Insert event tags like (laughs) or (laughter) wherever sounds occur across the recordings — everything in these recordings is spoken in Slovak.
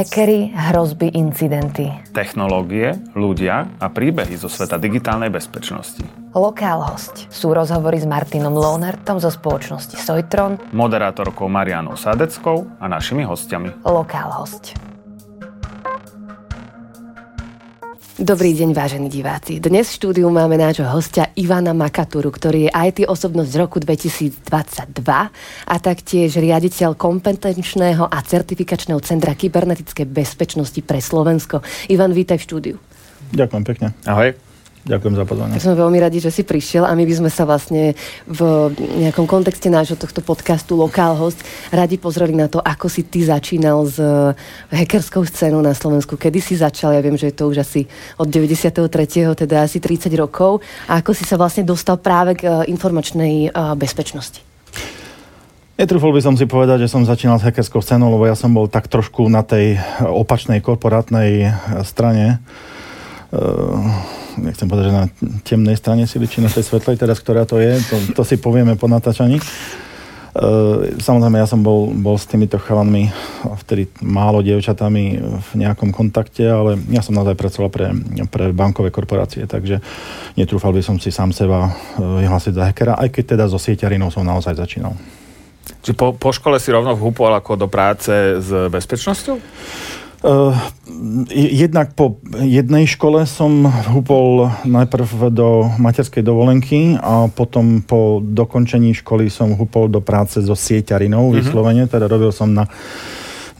Hackery, hrozby, incidenty. Technológie, ľudia a príbehy zo sveta digitálnej bezpečnosti. Lokál host sú rozhovory s Martinom Lohnertom zo spoločnosti Sojtron, Moderátorkou Marianou Sadeckou a našimi hostiami. Lokál host. Dobrý deň, vážení diváci. Dnes v štúdiu máme nášho hostia Ivana Makaturu, ktorý je IT osobnosť z roku 2022 a taktiež riaditeľ kompetenčného a certifikačného centra kybernetickej bezpečnosti pre Slovensko. Ivan, vítaj v štúdiu. Ďakujem pekne. Ahoj. Ďakujem za pozvanie. Tak som veľmi radi, že si prišiel a my by sme sa vlastne v nejakom kontexte nášho tohto podcastu Lokál host radi pozreli na to, ako si ty začínal s hackerskou scénou na Slovensku. Kedy si začal? Ja viem, že je to už asi od 93. teda asi 30 rokov. A ako si sa vlastne dostal práve k eh, informačnej eh, bezpečnosti? Netrúfol by som si povedať, že som začínal s hackerskou scénou, lebo ja som bol tak trošku na tej opačnej korporátnej strane nechcem povedať, že na temnej strane sily, či na tej svetlej, teraz ktorá to je, to, to si povieme po natáčaní. Uh, samozrejme, ja som bol, bol s týmito chalanmi vtedy málo dievčatami v nejakom kontakte, ale ja som naozaj pracoval pre, pre bankové korporácie, takže netrúfal by som si sám seba vyhlásiť za hackera, aj keď teda so sieťarinou som naozaj začínal. Či po, po škole si rovno vhúpol ako do práce s bezpečnosťou? Uh, jednak po jednej škole som húpol najprv do materskej dovolenky a potom po dokončení školy som húpol do práce so sieťarinou mm-hmm. vyslovene, teda robil som na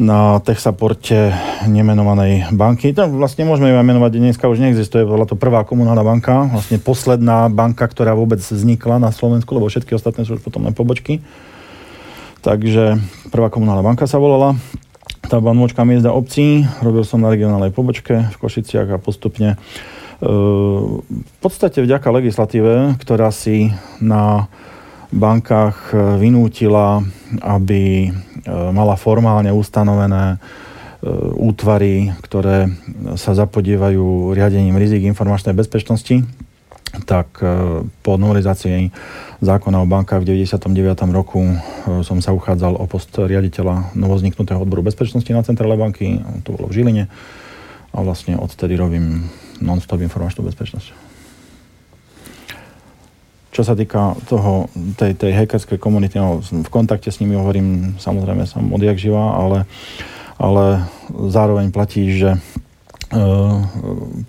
na tech supporte nemenovanej banky. To vlastne môžeme ju menovať, dneska už neexistuje, bola to prvá komunálna banka, vlastne posledná banka, ktorá vôbec vznikla na Slovensku, lebo všetky ostatné sú už potom len pobočky. Takže prvá komunálna banka sa volala tá banvočka miesta obcí. Robil som na regionálnej pobočke v Košiciach a postupne e, v podstate vďaka legislatíve, ktorá si na bankách vynútila, aby e, mala formálne ustanovené e, útvary, ktoré sa zapodievajú riadením rizik informačnej bezpečnosti, tak po novelizácii zákona o bankách v 99. roku e, som sa uchádzal o post riaditeľa novozniknutého odboru bezpečnosti na Centrále banky, to bolo v Žiline a vlastne odtedy robím non-stop informačnú bezpečnosť. Čo sa týka toho, tej, tej hackerskej komunity, no, v kontakte s nimi hovorím samozrejme som odjak živá, ale, ale zároveň platí, že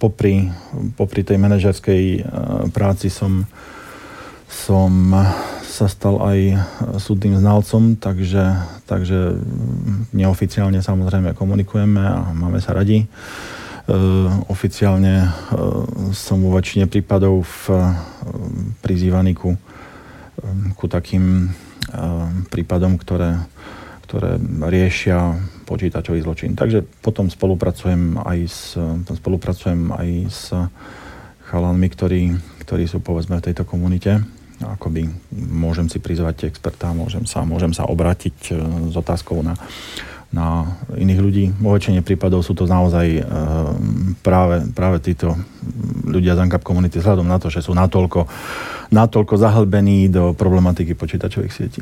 popri, popri tej manažerskej uh, práci som som sa stal aj súdnym znalcom, takže, takže neoficiálne samozrejme komunikujeme a máme sa radi. E, oficiálne som vo väčšine prípadov v, prizývaný ku, ku takým prípadom, ktoré, ktoré riešia počítačový zločin. Takže potom spolupracujem aj s, spolupracujem aj s chalanmi, ktorí, ktorí sú povedzme v tejto komunite akoby môžem si prizvať experta, môžem sa, môžem sa obrátiť e, s otázkou na, na iných ľudí. Vo väčšine prípadov sú to naozaj e, práve, práve títo ľudia z ANCAP komunity vzhľadom na to, že sú natoľko, natoľko zahlbení do problematiky počítačových sietí.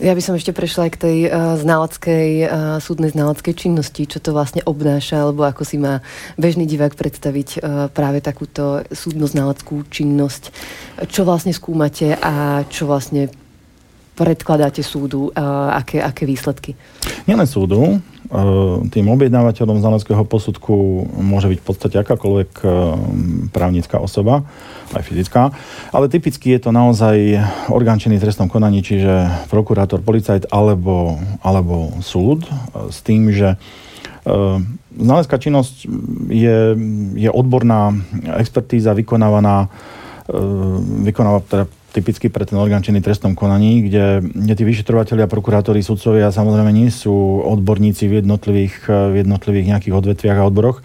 Ja by som ešte prešla aj k tej uh, znaleckej, uh, súdnej znaleckej činnosti, čo to vlastne obnáša, alebo ako si má bežný divák predstaviť uh, práve takúto súdno-znaleckú činnosť. Čo vlastne skúmate a čo vlastne predkladáte súdu, uh, aké, aké výsledky? Nielen súdu, tým objednávateľom znaleckého posudku môže byť v podstate akákoľvek právnická osoba, aj fyzická. Ale typicky je to naozaj orgán činný v trestnom konaní, čiže prokurátor, policajt alebo, alebo súd s tým, že e, Znalecká činnosť je, je odborná expertíza vykonávaná, e, vykonáva teda typicky pre ten orgán činný trestnom konaní, kde, kde tí vyšetrovateľia, prokurátori, sudcovia samozrejme nie sú odborníci v jednotlivých, v jednotlivých nejakých odvetviach a odboroch,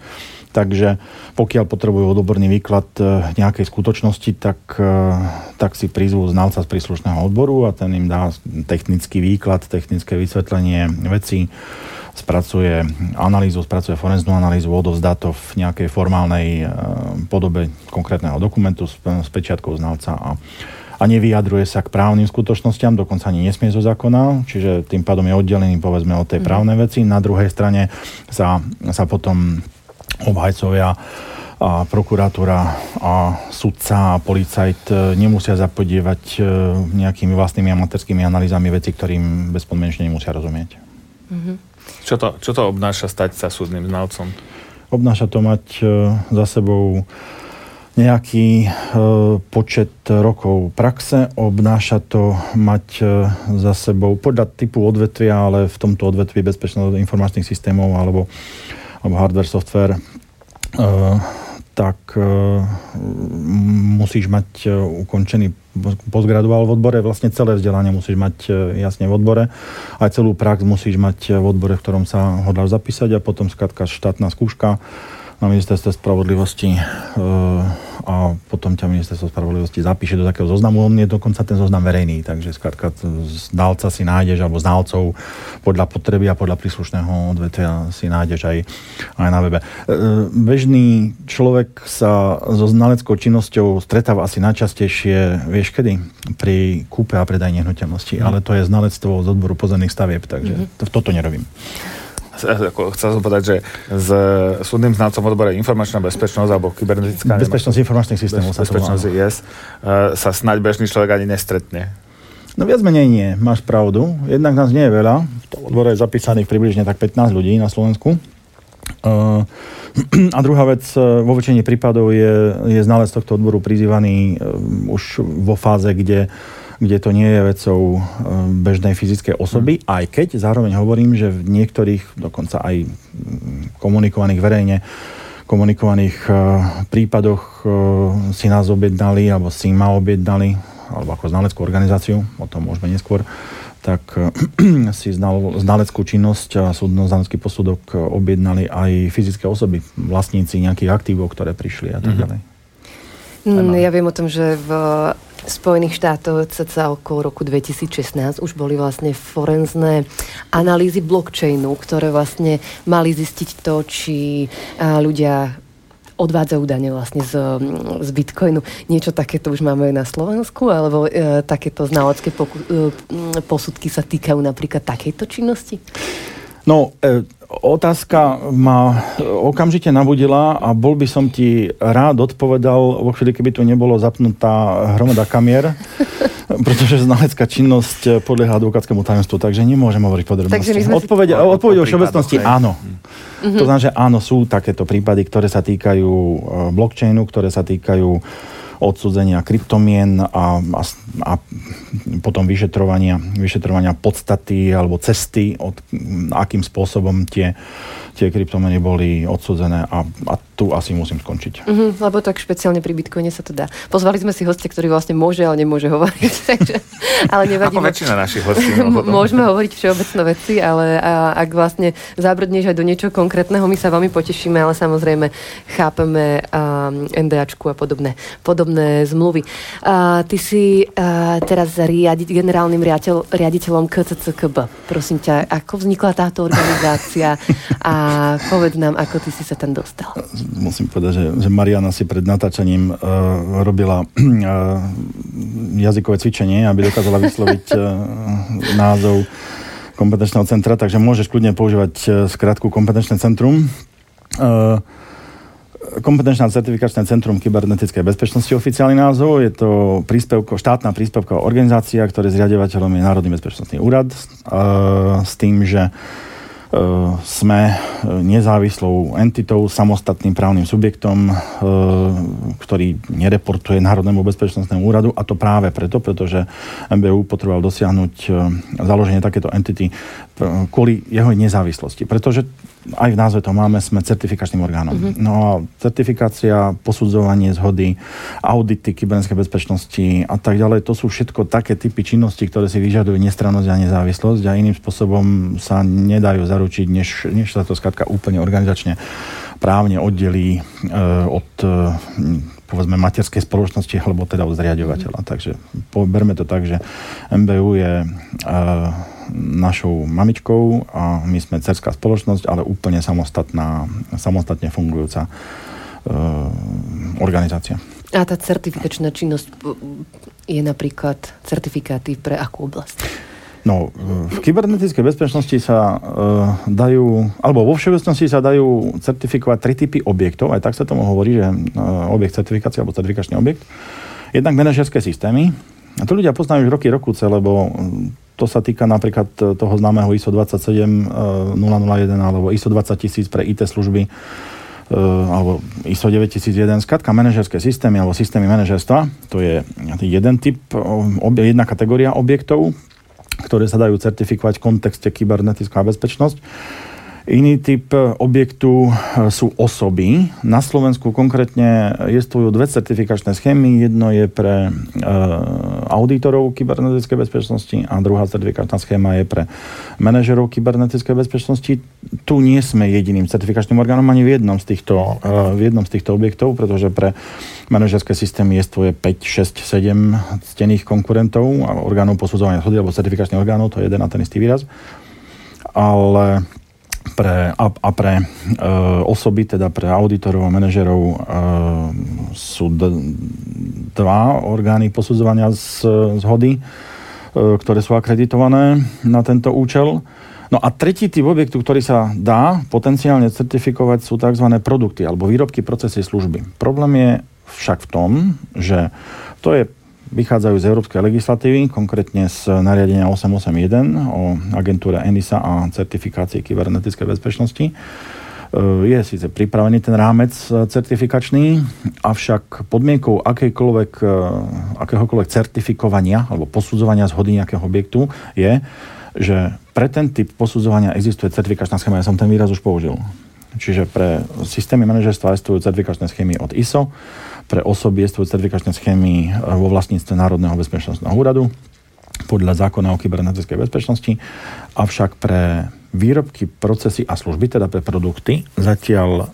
Takže pokiaľ potrebujú odborný výklad e, nejakej skutočnosti, tak, e, tak si prizvú znalca z príslušného odboru a ten im dá technický výklad, technické vysvetlenie veci, spracuje analýzu, spracuje forenznú analýzu, odovzdá to v nejakej formálnej podobe konkrétneho dokumentu s, s pečiatkou znalca a, a nevyjadruje sa k právnym skutočnostiam, dokonca ani nesmie zo zákona, čiže tým pádom je oddelený povedzme od tej mm. právnej veci. Na druhej strane sa, sa potom obhajcovia a prokuratúra a sudca a policajt e, nemusia zapodievať e, nejakými vlastnými amatérskými analýzami veci, ktorým bezpodmienečne nemusia rozumieť. Mm-hmm. Čo, to, čo to obnáša stať sa súdnym znalcom? Obnáša to mať e, za sebou nejaký e, počet rokov praxe, obnáša to mať e, za sebou podľa typu odvetvia, ale v tomto odvetvi bezpečnosť informačných systémov alebo, alebo hardware, software, e, tak musíš mať ukončený postgraduál v odbore, vlastne celé vzdelanie musíš mať jasne v odbore, aj celú prax musíš mať v odbore, v ktorom sa hodláš zapísať a potom skratka štátna skúška na ministerstve spravodlivosti a potom ťa ministerstvo spravodlivosti zapíše do takého zoznamu. On je dokonca ten zoznam verejný, takže skrátka znalca si nájdeš, alebo znalcov podľa potreby a podľa príslušného odvetvia si nájdeš aj, aj na webe. E, bežný človek sa so znaleckou činnosťou stretáva asi najčastejšie, vieš kedy? Pri kúpe a predaj nehnuteľnosti, mm. ale to je znalectvo z odboru pozemných stavieb, takže mm-hmm. to, toto nerobím ako chcel som povedať, že s súdnym znalcom odbore informačná bezpečnosť alebo kybernetická... Bezpečnosť informačných systémov bez, sa Bezpečnosť yes, uh, sa snáď bežný človek ani nestretne. No viac menej nie, máš pravdu. Jednak nás nie je veľa. V tom odbore je zapísaných približne tak 15 ľudí na Slovensku. Uh, (clears throat) a druhá vec, e, vo väčšine prípadov je, je znalec tohto odboru prizývaný už vo fáze, kde uh, kde to nie je vecou e, bežnej fyzickej osoby, mm. aj keď zároveň hovorím, že v niektorých, dokonca aj komunikovaných verejne, komunikovaných e, prípadoch e, si nás objednali, alebo si ma objednali, alebo ako znaleckú organizáciu, o tom môžeme neskôr, tak (clears throat) si znal, znaleckú činnosť a súdno-znalecký posudok objednali aj fyzické osoby, vlastníci nejakých aktívov, ktoré prišli a tak mhm. ďalej. Mm, ja viem o tom, že v Spojených štátov cca okolo roku 2016 už boli vlastne forenzné analýzy blockchainu, ktoré vlastne mali zistiť to, či ľudia odvádzajú dane vlastne z, z bitcoinu. Niečo takéto už máme aj na Slovensku, alebo e, takéto znalecké poku, e, posudky sa týkajú napríklad takejto činnosti? No, e, otázka ma okamžite nabudila a bol by som ti rád odpovedal vo chvíli, keby tu nebolo zapnutá hromada kamier, (laughs) pretože znalecká činnosť podlieha advokátskému tajomstvu, takže nemôžem hovoriť podrobnosti. Odpoveď, si... odpoveď o všeobecnosti áno. Mm-hmm. To znamená, že áno, sú takéto prípady, ktoré sa týkajú e, blockchainu, ktoré sa týkajú odsudzenia kryptomien a, a, a potom vyšetrovania, vyšetrovania podstaty alebo cesty, od, akým spôsobom tie, tie kryptomeny boli odsudzené a, a tu asi musím skončiť. Mm-hmm, lebo tak špeciálne pri Bitcoine sa to dá. Pozvali sme si hostia, ktorý vlastne môže, ale nemôže hovoriť. (laughs) Takže, ale nevadí. Ako väčšina našich hostí. No, Môžeme hovoriť všeobecné veci, ale a, ak vlastne zabrdneš aj do niečoho konkrétneho, my sa veľmi potešíme, ale samozrejme chápeme um, NDAčku a podobné, podobné zmluvy. Uh, ty si uh, teraz riadiť, generálnym riaditeľ, riaditeľom KCCKB. Prosím ťa, ako vznikla táto organizácia a povedz nám, ako ty si sa tam dostal musím povedať, že, že Mariana si pred natáčaním uh, robila uh, jazykové cvičenie, aby dokázala vysloviť uh, názov kompetenčného centra, takže môžeš kľudne používať skratku kompetenčné centrum. Uh, kompetenčná certifikačné centrum kybernetickej bezpečnosti oficiálny názov. Je to príspevko, štátna príspevková organizácia, ktoré zriadovateľom je Národný bezpečnostný úrad uh, s tým, že sme e, nezávislou entitou, samostatným právnym subjektom, e, ktorý nereportuje Národnému bezpečnostnému úradu a to práve preto, pretože MBU potreboval dosiahnuť založenie takéto entity kvôli jeho nezávislosti. Pretože aj v názve to máme, sme certifikačným orgánom. Mm-hmm. No a certifikácia, posudzovanie zhody, audity kybernetickej bezpečnosti a tak ďalej, to sú všetko také typy činností, ktoré si vyžadujú nestrannosť a nezávislosť a iným spôsobom sa nedajú zaručiť, než, než sa to skladka úplne organizačne právne oddelí e, od e, povedzme materskej spoločnosti alebo teda od zriadovateľa. Mm. Takže berme to tak, že MBU je e, našou mamičkou a my sme cerská spoločnosť, ale úplne samostatná, samostatne fungujúca uh, organizácia. A tá certifikačná činnosť je napríklad certifikáty pre akú oblasť? No, v kybernetickej bezpečnosti sa uh, dajú, alebo vo všeobecnosti sa dajú certifikovať tri typy objektov, aj tak sa tomu hovorí, že uh, objekt certifikácie alebo certifikačný objekt. Jednak manažerské systémy, a to ľudia poznajú už roky, rokuce, lebo to sa týka napríklad toho známeho ISO 27001 alebo ISO 20000 pre IT služby alebo ISO 9001, skratka manažerské systémy alebo systémy manažerstva. To je jeden typ, jedna kategória objektov, ktoré sa dajú certifikovať v kontexte kybernetická bezpečnosť. Iný typ objektu e, sú osoby. Na Slovensku konkrétne existujú dve certifikačné schémy. Jedno je pre e, auditorov kybernetickej bezpečnosti a druhá certifikačná schéma je pre manažerov kybernetickej bezpečnosti. Tu nie sme jediným certifikačným orgánom ani v jednom z týchto, e, v jednom z týchto objektov, pretože pre manažerské systémy je 5, 6, 7 stených konkurentov a orgánov posudzovania schody alebo certifikačných orgánov, to je jeden a ten istý výraz. Ale pre, a, a pre e, osoby, teda pre auditorov a manažerov e, sú d, dva orgány posudzovania z, zhody, e, ktoré sú akreditované na tento účel. No a tretí typ objektu, ktorý sa dá potenciálne certifikovať, sú tzv. produkty alebo výrobky, procesy, služby. Problém je však v tom, že to je vychádzajú z európskej legislatívy, konkrétne z nariadenia 881 o agentúre ENISA a certifikácii kybernetickej bezpečnosti. E, je síce pripravený ten rámec certifikačný, avšak podmienkou akejkoľvek, e, akéhokoľvek certifikovania alebo posudzovania zhody nejakého objektu je, že pre ten typ posudzovania existuje certifikačná schéma. Ja som ten výraz už použil. Čiže pre systémy manažerstva existujú certifikačné schémy od ISO, pre osoby existujú certifikačné schémy eh, vo vlastníctve Národného bezpečnostného úradu podľa zákona o kybernetickej bezpečnosti, avšak pre výrobky, procesy a služby, teda pre produkty, zatiaľ e,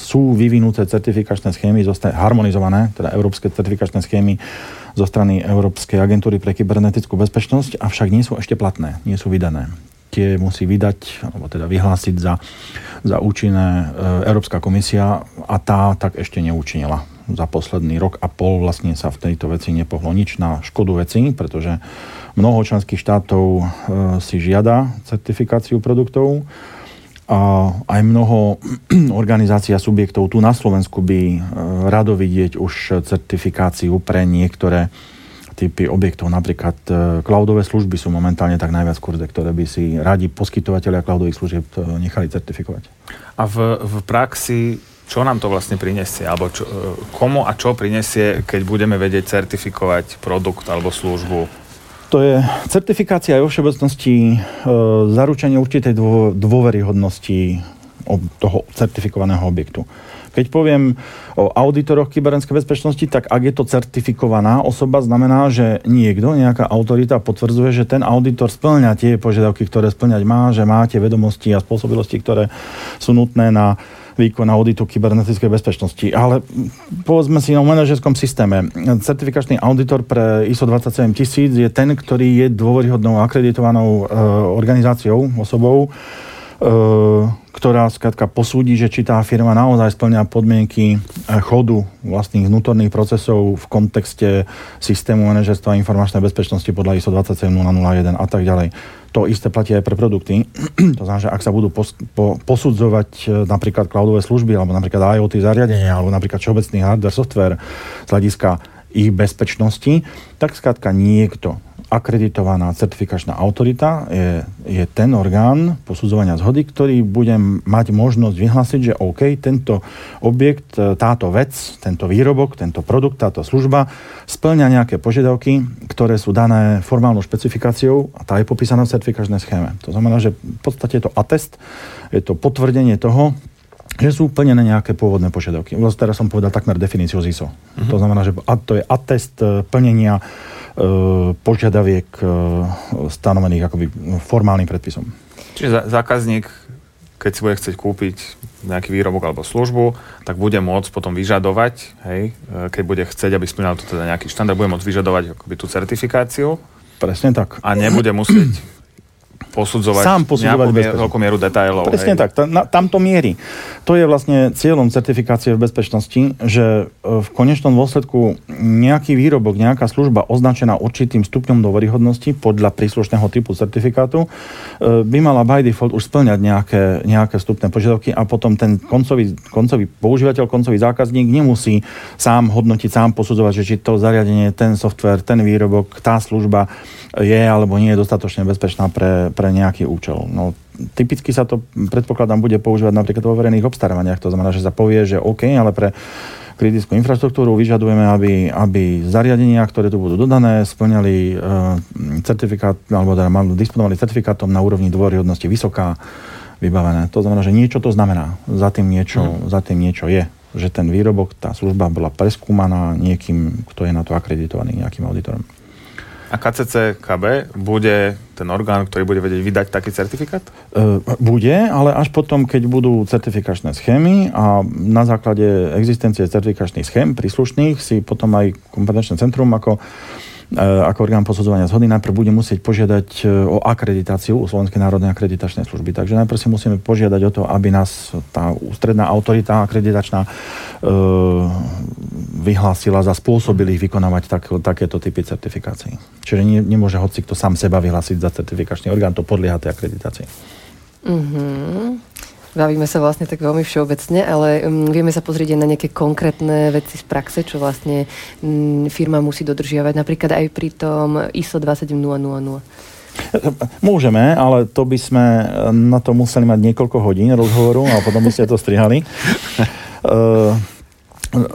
sú vyvinuté certifikačné schémy, zostane harmonizované, teda európske certifikačné schémy zo strany Európskej agentúry pre kybernetickú bezpečnosť, avšak nie sú ešte platné, nie sú vydané. Tie musí vydať, alebo teda vyhlásiť za, za účinné e, Európska komisia a tá tak ešte neučinila za posledný rok a pol vlastne sa v tejto veci nepohlo nič na škodu veci, pretože mnoho členských štátov e, si žiada certifikáciu produktov a aj mnoho (clears throat) organizácií a subjektov tu na Slovensku by e, rado vidieť už certifikáciu pre niektoré typy objektov. Napríklad e, cloudové služby sú momentálne tak najviac kurze, ktoré by si radi poskytovateľia cloudových služieb nechali certifikovať. A v, v praxi čo nám to vlastne prinesie, alebo čo, komu a čo prinesie, keď budeme vedieť certifikovať produkt alebo službu? To je certifikácia aj vo všeobecnosti e, zaručenie určitej dô, dôveryhodnosti toho certifikovaného objektu. Keď poviem o auditoroch kybernetickej bezpečnosti, tak ak je to certifikovaná osoba, znamená, že niekto, nejaká autorita potvrdzuje, že ten auditor splňa tie požiadavky, ktoré splňať má, že má tie vedomosti a spôsobilosti, ktoré sú nutné na výkon auditu kybernetickej bezpečnosti. Ale povedzme si o manažerskom systéme. Certifikačný auditor pre ISO 27 tisíc je ten, ktorý je dôveryhodnou akreditovanou e, organizáciou, osobou, e, ktorá skrátka posúdi, že či tá firma naozaj splňa podmienky e, chodu vlastných vnútorných procesov v kontexte systému manažerstva informačnej bezpečnosti podľa ISO 27001 a tak ďalej. To isté platí aj pre produkty. (clears throat) to znamená, že ak sa budú pos, po, posudzovať e, napríklad cloudové služby, alebo napríklad IoT zariadenia, alebo napríklad všeobecný hardware, software z hľadiska ich bezpečnosti, tak skrátka niekto akreditovaná certifikačná autorita je, je ten orgán posudzovania zhody, ktorý bude mať možnosť vyhlásiť, že OK, tento objekt, e, táto vec, tento výrobok, tento produkt, táto služba splňa nejaké požiadavky, ktoré sú dané formálnou špecifikáciou a tá je popísaná v certifikačnej schéme. To znamená, že v podstate je to atest, je to potvrdenie toho, že sú plnené nejaké pôvodné požiadavky. Teraz som povedal takmer definíciu z ISO. Uh-huh. To znamená, že to je atest e, plnenia požiadaviek e, stanovených akoby formálnym predpisom. Čiže zákazník, keď si bude chcieť kúpiť nejaký výrobok alebo službu, tak bude môcť potom vyžadovať, hej, e, keď bude chcieť, aby splňal to teda nejaký štandard, bude môcť vyžadovať akoby tú certifikáciu. Presne tak. A nebude musieť posudzovať, sám posudzovať veľkú mieru detailov. Presne hej. tak, tam, tam to mierí. To je vlastne cieľom certifikácie v bezpečnosti, že e, v konečnom dôsledku nejaký výrobok, nejaká služba označená určitým stupňom dôveryhodnosti podľa príslušného typu certifikátu e, by mala by default už splňať nejaké, nejaké stupné požiadavky a potom ten koncový, koncový používateľ, koncový zákazník nemusí sám hodnotiť, sám posudzovať, že či to zariadenie, ten software, ten výrobok, tá služba je alebo nie je dostatočne bezpečná pre, pre nejaký účel. No, typicky sa to, predpokladám, bude používať napríklad vo verejných obstarávaniach. To znamená, že sa povie, že OK, ale pre kritickú infraštruktúru vyžadujeme, aby, aby zariadenia, ktoré tu budú dodané, splňali uh, certifikát, alebo teda disponovali certifikátom na úrovni dôveryhodnosti vysoká, vybavené. To znamená, že niečo to znamená. Za tým niečo, mm. za tým niečo je. Že ten výrobok, tá služba bola preskúmaná niekým, kto je na to akreditovaný, nejakým auditorom. A KCC KB bude ten orgán, ktorý bude vedieť vydať taký certifikát? E, bude, ale až potom, keď budú certifikačné schémy a na základe existencie certifikačných schém príslušných si potom aj kompetenčné centrum ako ako orgán posudzovania zhody najprv bude musieť požiadať e, o akreditáciu u Slovenskej národnej akreditačnej služby. Takže najprv si musíme požiadať o to, aby nás tá ústredná autorita akreditačná e, vyhlásila za spôsobilých vykonávať tak, takéto typy certifikácií. Čiže nie, nemôže hoci kto sám seba vyhlásiť za certifikačný orgán, to podlieha tej akreditácii. Mm-hmm. Bavíme sa vlastne tak veľmi všeobecne, ale um, vieme sa pozrieť aj na nejaké konkrétne veci z praxe, čo vlastne um, firma musí dodržiavať, napríklad aj pri tom ISO 27000. Môžeme, ale to by sme na to museli mať niekoľko hodín rozhovoru a potom by ste to strihali. Uh,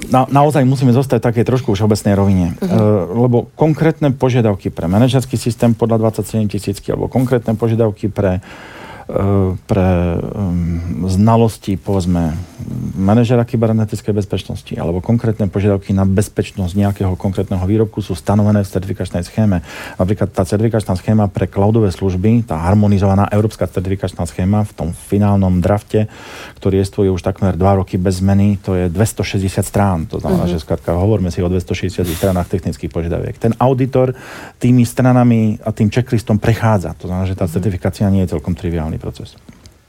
na, naozaj musíme zostať také trošku všeobecnej rovine. Uh-huh. Uh, lebo konkrétne požiadavky pre manažerský systém podľa 27 tisícky alebo konkrétne požiadavky pre pre um, znalosti, povedzme, manažera kybernetickej bezpečnosti alebo konkrétne požiadavky na bezpečnosť nejakého konkrétneho výrobku sú stanovené v certifikačnej schéme. Napríklad tá certifikačná schéma pre cloudové služby, tá harmonizovaná európska certifikačná schéma v tom finálnom drafte, ktorý je už takmer 2 roky bez zmeny, to je 260 strán. To znamená, uh-huh. že skrátka hovoríme si o 260 stranách technických požiadaviek. Ten auditor tými stranami a tým checklistom prechádza. To znamená, že tá uh-huh. certifikácia nie je celkom triviálny normálny proces.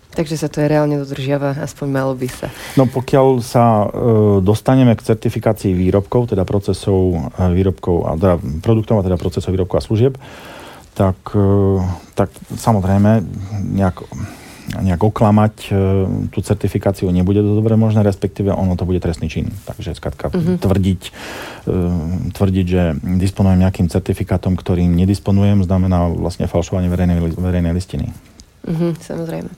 Takže sa to je reálne dodržiava, aspoň malo by sa. No pokiaľ sa e, dostaneme k certifikácii výrobkov, teda procesov e, výrobkov, a teda produktov a teda procesov výrobkov a služieb, tak, e, tak samozrejme nejak, nejak oklamať e, tú certifikáciu nebude to dobre možné, respektíve ono to bude trestný čin. Takže skratka mm-hmm. tvrdiť, e, tvrdiť, že disponujem nejakým certifikátom, ktorým nedisponujem, znamená vlastne falšovanie verejnej, verejnej listiny. Mm-hmm, samozrejme.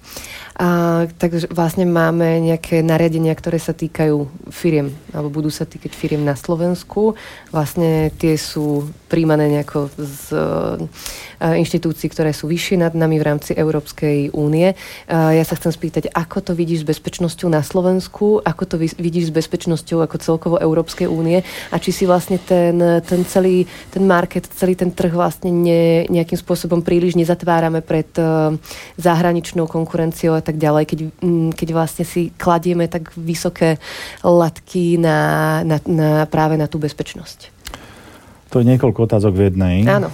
A, takže vlastne máme nejaké nariadenia, ktoré sa týkajú firiem, alebo budú sa týkať firiem na Slovensku. Vlastne tie sú príjmané nejako z uh, inštitúcií, ktoré sú vyššie nad nami v rámci Európskej únie. Uh, ja sa chcem spýtať, ako to vidíš s bezpečnosťou na Slovensku, ako to vidíš s bezpečnosťou ako celkovo Európskej únie a či si vlastne ten, ten celý ten market, celý ten trh vlastne ne, nejakým spôsobom príliš nezatvárame pred uh, zahraničnou konkurenciou a tak ďalej, keď, mm, keď vlastne si kladieme tak vysoké latky na, na, na práve na tú bezpečnosť. To je niekoľko otázok v jednej. Áno.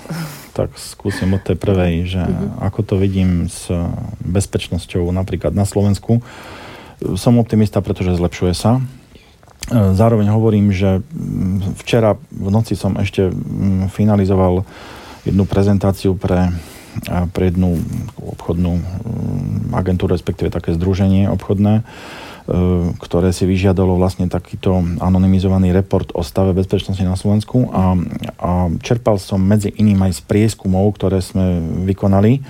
Tak skúsim od tej prvej, že uh-huh. ako to vidím s bezpečnosťou napríklad na Slovensku. Som optimista, pretože zlepšuje sa. Zároveň hovorím, že mm, včera v noci som ešte mm, finalizoval jednu prezentáciu pre pre jednu obchodnú mm, agentúru, respektíve také združenie obchodné, e, ktoré si vyžiadalo vlastne takýto anonymizovaný report o stave bezpečnosti na Slovensku a, a čerpal som medzi iným aj z prieskumov, ktoré sme vykonali e,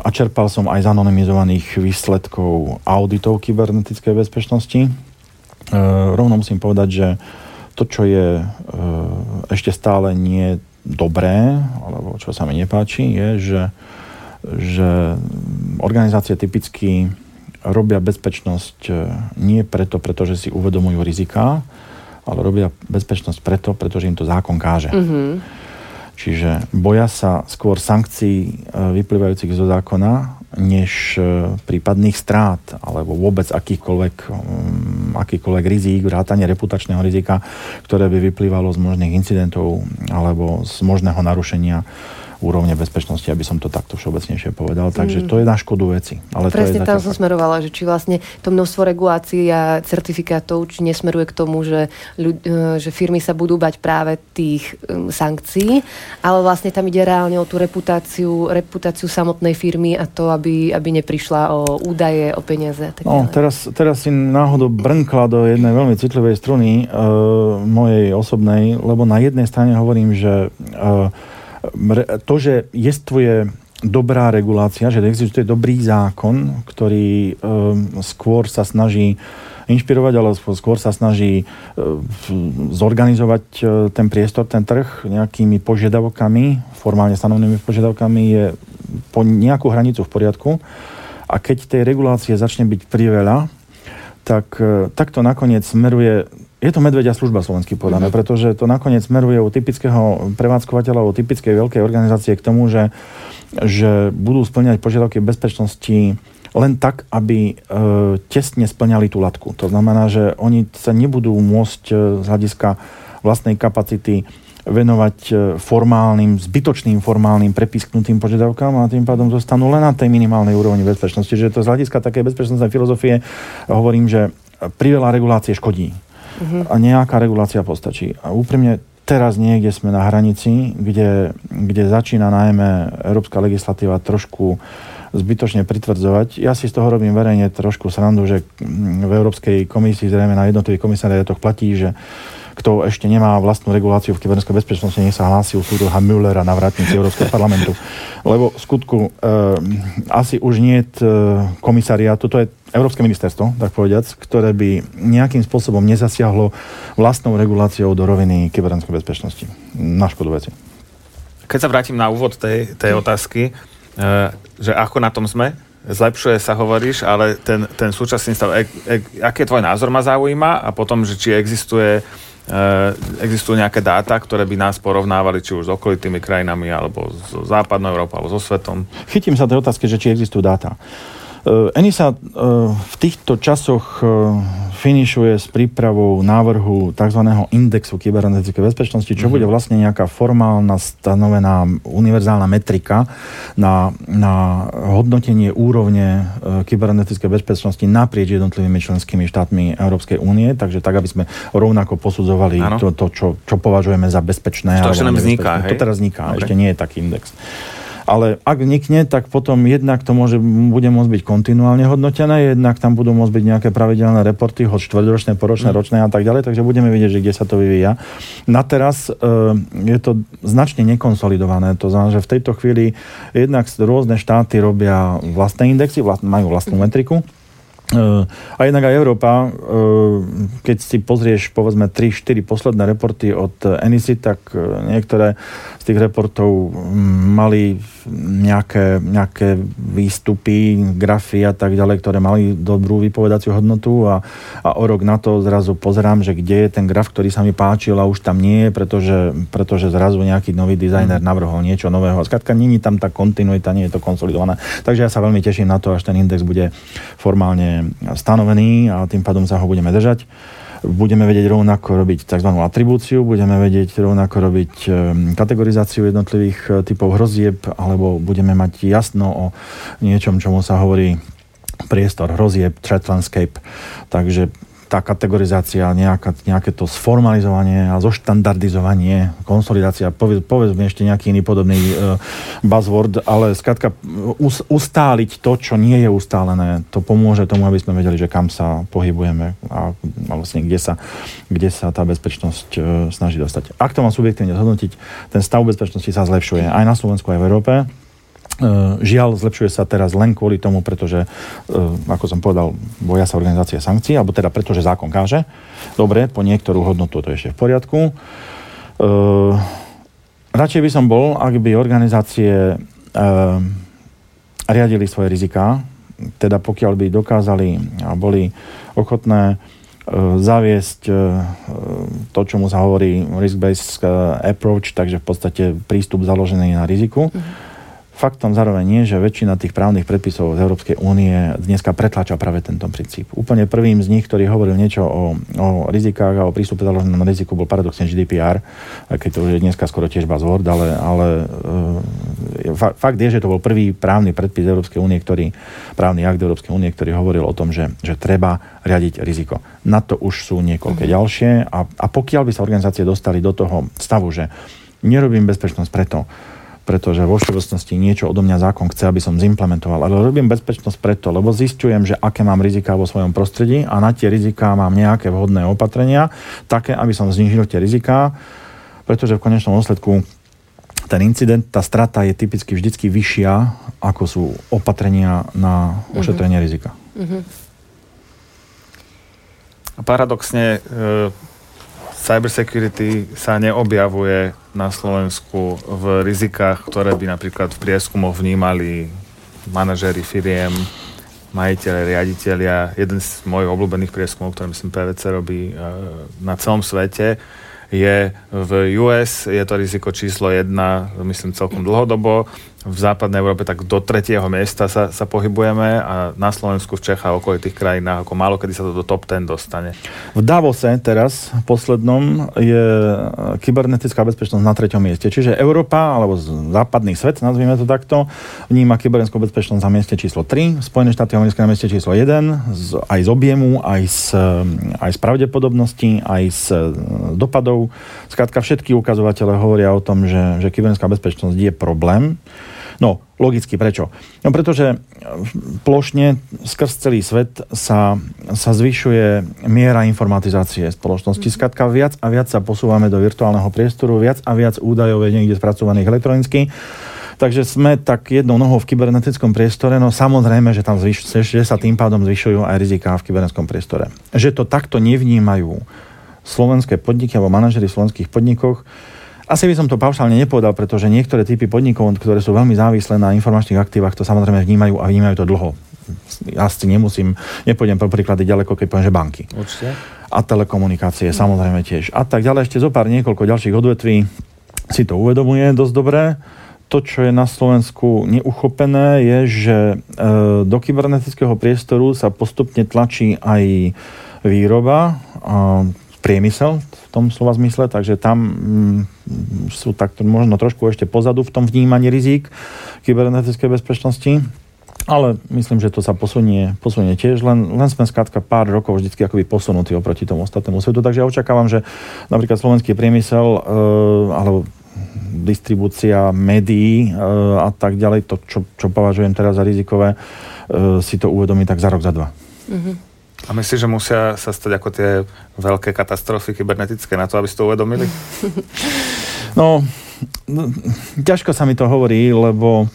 a čerpal som aj z anonymizovaných výsledkov auditov kybernetickej bezpečnosti. E, rovno musím povedať, že to, čo je ešte stále nie dobré, alebo čo sa mi nepáči, je, že, že organizácie typicky robia bezpečnosť e, nie preto, pretože si uvedomujú rizika, ale robia bezpečnosť preto, pretože im to zákon káže. Mm-hmm. Čiže boja sa skôr sankcií e, vyplývajúcich zo zákona, než e, prípadných strát alebo vôbec akýchkoľvek, akýchkoľvek rizík, vrátanie reputačného rizika, ktoré by vyplývalo z možných incidentov alebo z možného narušenia úrovne bezpečnosti, aby som to takto všeobecnejšie povedal. Takže mm. to je na škodu veci. Ale Presne to je tam som smerovala, že či vlastne to množstvo regulácií a certifikátov či nesmeruje k tomu, že, ľud, e, že firmy sa budú bať práve tých um, sankcií, ale vlastne tam ide reálne o tú reputáciu, reputáciu samotnej firmy a to, aby, aby neprišla o údaje, o peniaze a tak no, teraz, teraz si náhodou brnkla do jednej veľmi citlivej struny uh, mojej osobnej, lebo na jednej strane hovorím, že uh, to, že jestvuje dobrá regulácia, že existuje dobrý zákon, ktorý um, skôr sa snaží inšpirovať, ale skôr sa snaží uh, zorganizovať uh, ten priestor, ten trh nejakými požiadavkami, formálne stanovnými požiadavkami je po nejakú hranicu v poriadku. A keď tej regulácie začne byť priveľa, tak, uh, tak to nakoniec smeruje je to medvedia služba slovensky povedané, mm-hmm. pretože to nakoniec smeruje u typického prevádzkovateľa, u typickej veľkej organizácie k tomu, že, že budú splňať požiadavky bezpečnosti len tak, aby e, tesne splňali tú latku. To znamená, že oni sa nebudú môcť e, z hľadiska vlastnej kapacity venovať e, formálnym, zbytočným formálnym prepisknutým požiadavkám a tým pádom zostanú len na tej minimálnej úrovni bezpečnosti. Že to z hľadiska takej bezpečnostnej filozofie hovorím, že priveľa regulácie škodí uh-huh. a nejaká regulácia postačí. A úprimne teraz niekde sme na hranici, kde, kde začína najmä európska legislatíva trošku zbytočne pritvrdzovať. Ja si z toho robím verejne trošku srandu, že v Európskej komisii, zrejme na jednotlivých komisariatoch platí, že kto ešte nemá vlastnú reguláciu v kybernetickej bezpečnosti, nech sa hlási u súdu Müllera na vrátnici Európskeho parlamentu. Lebo v skutku e, asi už nie e, komisariátu, to je Európske ministerstvo, tak povediac, ktoré by nejakým spôsobom nezasiahlo vlastnou reguláciou do roviny kybernetickej bezpečnosti. Na škodu veci. Keď sa vrátim na úvod tej, tej otázky, e, že ako na tom sme, zlepšuje sa, hovoríš, ale ten, ten súčasný stav, e, e, aký je tvoj názor ma zaujíma a potom, že či existuje Eh, existujú nejaké dáta, ktoré by nás porovnávali či už s okolitými krajinami, alebo s západnou Európou, alebo so svetom? Chytím sa tej otázky, že či existujú dáta. Eh, Enisa eh, v týchto časoch eh, finišuje s prípravou návrhu tzv. indexu kybernetickej bezpečnosti, čo mm-hmm. bude vlastne nejaká formálna stanovená univerzálna metrika na, na hodnotenie úrovne kybernetickej bezpečnosti naprieč jednotlivými členskými štátmi Európskej únie, takže tak, aby sme rovnako posudzovali to, to čo, čo považujeme za bezpečné. To ešte vzniká, hej? To teraz vzniká, okay. ešte nie je taký index. Ale ak vnikne, tak potom jednak to môže, bude môcť byť kontinuálne hodnotené, jednak tam budú môcť byť nejaké pravidelné reporty, hoď štvrťročné, poročné, mm. ročné a tak ďalej, takže budeme vidieť, že kde sa to vyvíja. Na teraz e, je to značne nekonsolidované, to znamená, že v tejto chvíli jednak rôzne štáty robia vlastné indexy, vlast, majú vlastnú metriku, Uh, a jednak aj Európa, uh, keď si pozrieš povedzme 3-4 posledné reporty od Enisy, tak uh, niektoré z tých reportov mali nejaké, nejaké výstupy, grafy a tak ďalej, ktoré mali dobrú vypovedaciu hodnotu a, a o rok na to zrazu pozerám, že kde je ten graf, ktorý sa mi páčil a už tam nie je, pretože, pretože zrazu nejaký nový dizajner mm. navrhol niečo nového. Skladka, není tam tá kontinuita, nie je to konsolidované. Takže ja sa veľmi teším na to, až ten index bude formálne stanovený a tým pádom sa ho budeme držať budeme vedieť rovnako robiť tzv. atribúciu, budeme vedieť rovnako robiť ehm, kategorizáciu jednotlivých e, typov hrozieb, alebo budeme mať jasno o niečom, čomu sa hovorí priestor hrozieb, threat landscape. Takže tá kategorizácia, nejaká, nejaké to sformalizovanie a zoštandardizovanie, konsolidácia, povedz, povedz mi ešte nejaký iný podobný uh, buzzword, ale skrátka us, ustáliť to, čo nie je ustálené, to pomôže tomu, aby sme vedeli, že kam sa pohybujeme a vlastne kde sa, kde sa tá bezpečnosť uh, snaží dostať. Ak to mám subjektívne zhodnotiť, ten stav bezpečnosti sa zlepšuje aj na Slovensku, aj v Európe E, žiaľ, zlepšuje sa teraz len kvôli tomu, pretože, e, ako som povedal, boja sa organizácie sankcií, alebo teda preto, že zákon káže. Dobre, po niektorú hodnotu to je ešte v poriadku. E, radšej by som bol, ak by organizácie riadili svoje riziká, teda pokiaľ by dokázali a boli ochotné zaviesť to, čomu sa hovorí risk-based approach, takže v podstate prístup založený na riziku. Mm-hmm Faktom zároveň nie, že väčšina tých právnych predpisov z Európskej únie dneska pretláča práve tento princíp. Úplne prvým z nich, ktorý hovoril niečo o, o rizikách a o prístupe založenom riziku, bol paradoxne GDPR, keď to už je dneska skoro tiež buzzword, ale, ale e, fakt je, že to bol prvý právny predpis Európskej únie, ktorý, právny akt Európskej únie, ktorý hovoril o tom, že, že treba riadiť riziko. Na to už sú niekoľké mm-hmm. ďalšie a, a pokiaľ by sa organizácie dostali do toho stavu, že nerobím bezpečnosť preto, pretože vo všeobecnosti niečo odo mňa zákon chce, aby som zimplementoval. Ale robím bezpečnosť preto, lebo zistujem, že aké mám rizika vo svojom prostredí a na tie rizika mám nejaké vhodné opatrenia, také, aby som znížil tie rizika, pretože v konečnom dôsledku ten incident, tá strata je typicky vždycky vyššia, ako sú opatrenia na mhm. ošetrenie mm-hmm. rizika. Mm-hmm. Paradoxne, e, cybersecurity sa neobjavuje na Slovensku v rizikách, ktoré by napríklad v prieskumoch vnímali manažéri firiem, majiteľe, riaditeľia. Jeden z mojich obľúbených prieskumov, ktorý myslím PVC robí e, na celom svete, je v US, je to riziko číslo jedna, myslím celkom dlhodobo v západnej Európe tak do tretieho miesta sa, sa pohybujeme a na Slovensku, v Čechách a okolitých krajinách ako málo kedy sa to do top 10 dostane. V Davose teraz, poslednom, je kybernetická bezpečnosť na treťom mieste. Čiže Európa, alebo západný svet, nazvime to takto, vníma kybernetickú bezpečnosť na mieste číslo 3, Spojené štáty americké na mieste číslo 1, z, aj z objemu, aj z, aj z pravdepodobnosti, aj z dopadov. Skrátka všetky ukazovatele hovoria o tom, že, že kybernetická bezpečnosť je problém. No, logicky, prečo? No pretože plošne skrz celý svet sa, sa zvyšuje miera informatizácie spoločnosti. Mhm. Skladka viac a viac sa posúvame do virtuálneho priestoru, viac a viac údajov je niekde spracovaných elektronicky. Takže sme tak jednou nohou v kybernetickom priestore, no samozrejme, že tam zvyš- že sa tým pádom zvyšujú aj riziká v kybernetickom priestore. Že to takto nevnímajú slovenské podniky alebo manažery v slovenských podnikoch, asi by som to paušálne nepovedal, pretože niektoré typy podnikov, ktoré sú veľmi závislé na informačných aktívach, to samozrejme vnímajú a vnímajú to dlho. Ja si nemusím, nepôjdem po príklady ďaleko, keď poviem, že banky. Určite. A telekomunikácie, mm. samozrejme tiež. A tak ďalej, ešte zo pár niekoľko ďalších odvetví si to uvedomuje dosť dobre. To, čo je na Slovensku neuchopené, je, že e, do kybernetického priestoru sa postupne tlačí aj výroba, priemysel v tom slova zmysle, takže tam mm, sú tak možno trošku ešte pozadu v tom vnímaní rizík kybernetickej bezpečnosti. Ale myslím, že to sa posunie, posunie tiež, len, len sme skrátka pár rokov vždycky akoby posunutí oproti tomu ostatnému svetu. Takže ja očakávam, že napríklad slovenský priemysel e, alebo distribúcia médií e, a tak ďalej, to, čo, čo považujem teraz za rizikové, e, si to uvedomí tak za rok, za dva. Mm-hmm. A myslíš, že musia sa stať ako tie veľké katastrofy kybernetické na to, aby si to uvedomili? (laughs) No, no, ťažko sa mi to hovorí, lebo,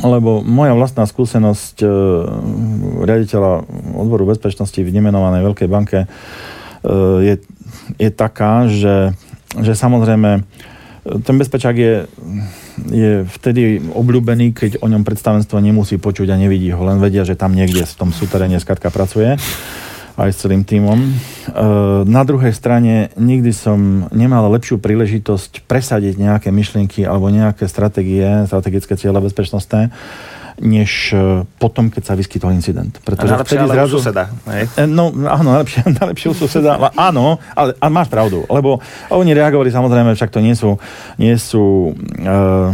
lebo moja vlastná skúsenosť e, riaditeľa odboru bezpečnosti v nemenovanej veľkej banke e, je, je taká, že, že samozrejme ten bezpečák je, je vtedy obľúbený, keď o ňom predstavenstvo nemusí počuť a nevidí ho, len vedia, že tam niekde v tom súteréne skatka pracuje aj s celým týmom. E, na druhej strane nikdy som nemal lepšiu príležitosť presadiť nejaké myšlienky alebo nejaké stratégie, strategické cieľe bezpečnostné, než e, potom, keď sa vyskytol incident. Pretože a vtedy zrazu... suseda. Hej? E, no, áno, najlepšie, (laughs) najlepšie u suseda. Ale, áno, ale, ale máš pravdu. Lebo oni reagovali, samozrejme, však to nie sú, nie sú uh,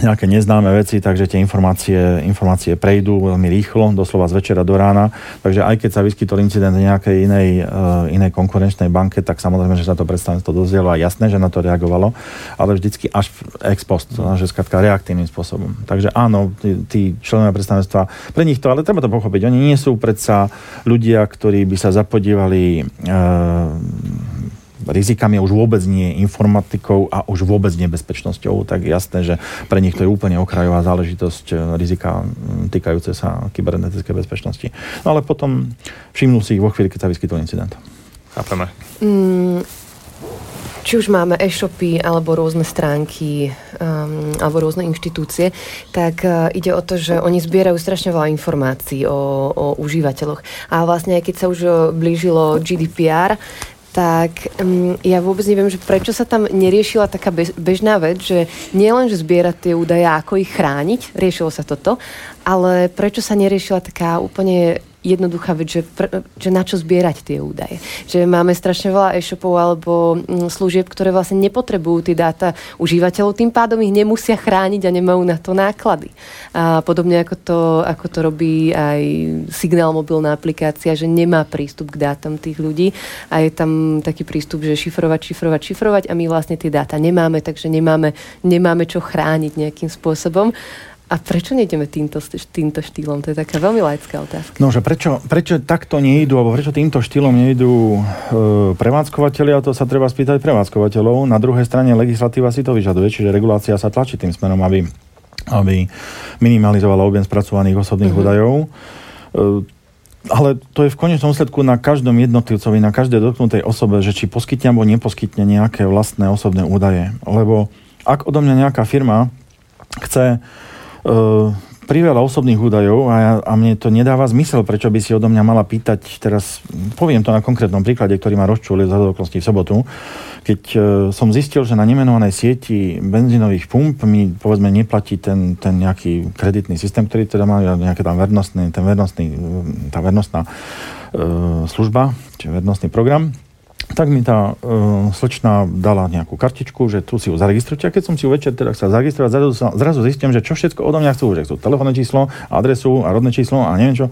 nejaké neznáme veci, takže tie informácie, informácie prejdú veľmi rýchlo, doslova z večera do rána. Takže aj keď sa vyskytol incident v nejakej inej, uh, inej konkurenčnej banke, tak samozrejme, že sa to predstavenstvo dozdielo a jasné, že na to reagovalo, ale vždycky až ex post, že skratka reaktívnym spôsobom. Takže áno, tí, tí členovia predstavenstva, pre nich to, ale treba to pochopiť, oni nie sú predsa ľudia, ktorí by sa zapodievali uh, rizikami už vôbec nie informatikou a už vôbec nebezpečnosťou, tak jasné, že pre nich to je úplne okrajová záležitosť e, rizika týkajúce sa kybernetickej bezpečnosti. No ale potom všimnú si ich vo chvíli, keď sa vyskytol incident. Chápeme. Mm, či už máme e-shopy alebo rôzne stránky um, alebo rôzne inštitúcie, tak uh, ide o to, že oni zbierajú strašne veľa informácií o, o užívateľoch. A vlastne aj keď sa už blížilo GDPR, tak um, ja vôbec neviem, že prečo sa tam neriešila taká bežná vec, že nie len, že zbierať tie údaje, ako ich chrániť, riešilo sa toto, ale prečo sa neriešila taká úplne jednoduchá vec, že, pr- že na čo zbierať tie údaje. Že máme strašne veľa e-shopov alebo mm, služieb, ktoré vlastne nepotrebujú tie dáta užívateľov, tým pádom ich nemusia chrániť a nemajú na to náklady. A podobne ako to, ako to robí aj Signál mobilná aplikácia, že nemá prístup k dátam tých ľudí a je tam taký prístup, že šifrovať, šifrovať, šifrovať a my vlastne tie dáta nemáme, takže nemáme, nemáme čo chrániť nejakým spôsobom. A prečo nejdeme týmto, týmto štýlom? To je taká veľmi laická otázka. No, že prečo, prečo takto nejdú, alebo prečo týmto štýlom nejdú e, prevádzkovateľia, to sa treba spýtať prevádzkovateľov. Na druhej strane legislatíva si to vyžaduje, čiže regulácia sa tlačí tým smerom, aby, aby minimalizovala objem spracovaných osobných uh-huh. údajov. E, ale to je v konečnom sledku na každom jednotlivcovi, na každej dotknutej osobe, že či poskytne alebo neposkytne nejaké vlastné osobné údaje. Lebo ak odo mňa nejaká firma chce priveľa osobných údajov a, ja, a mne to nedáva zmysel, prečo by si odo mňa mala pýtať, teraz poviem to na konkrétnom príklade, ktorý ma rozčúlil za okolností v sobotu, keď uh, som zistil, že na nemenovanej sieti benzínových pump mi povedzme neplatí ten, ten nejaký kreditný systém, ktorý teda má nejaký tam vernostný, ten vernostný, tá vernostná uh, služba, či vernostný program, tak mi tá uh, slečna dala nejakú kartičku, že tu si ju zaregistrujte. A keď som si ju večer teda chcel zaregistrovať, zrazu, zrazu zistím, že čo všetko odo mňa chcú. Že chcú telefónne číslo, adresu a rodné číslo a neviem čo.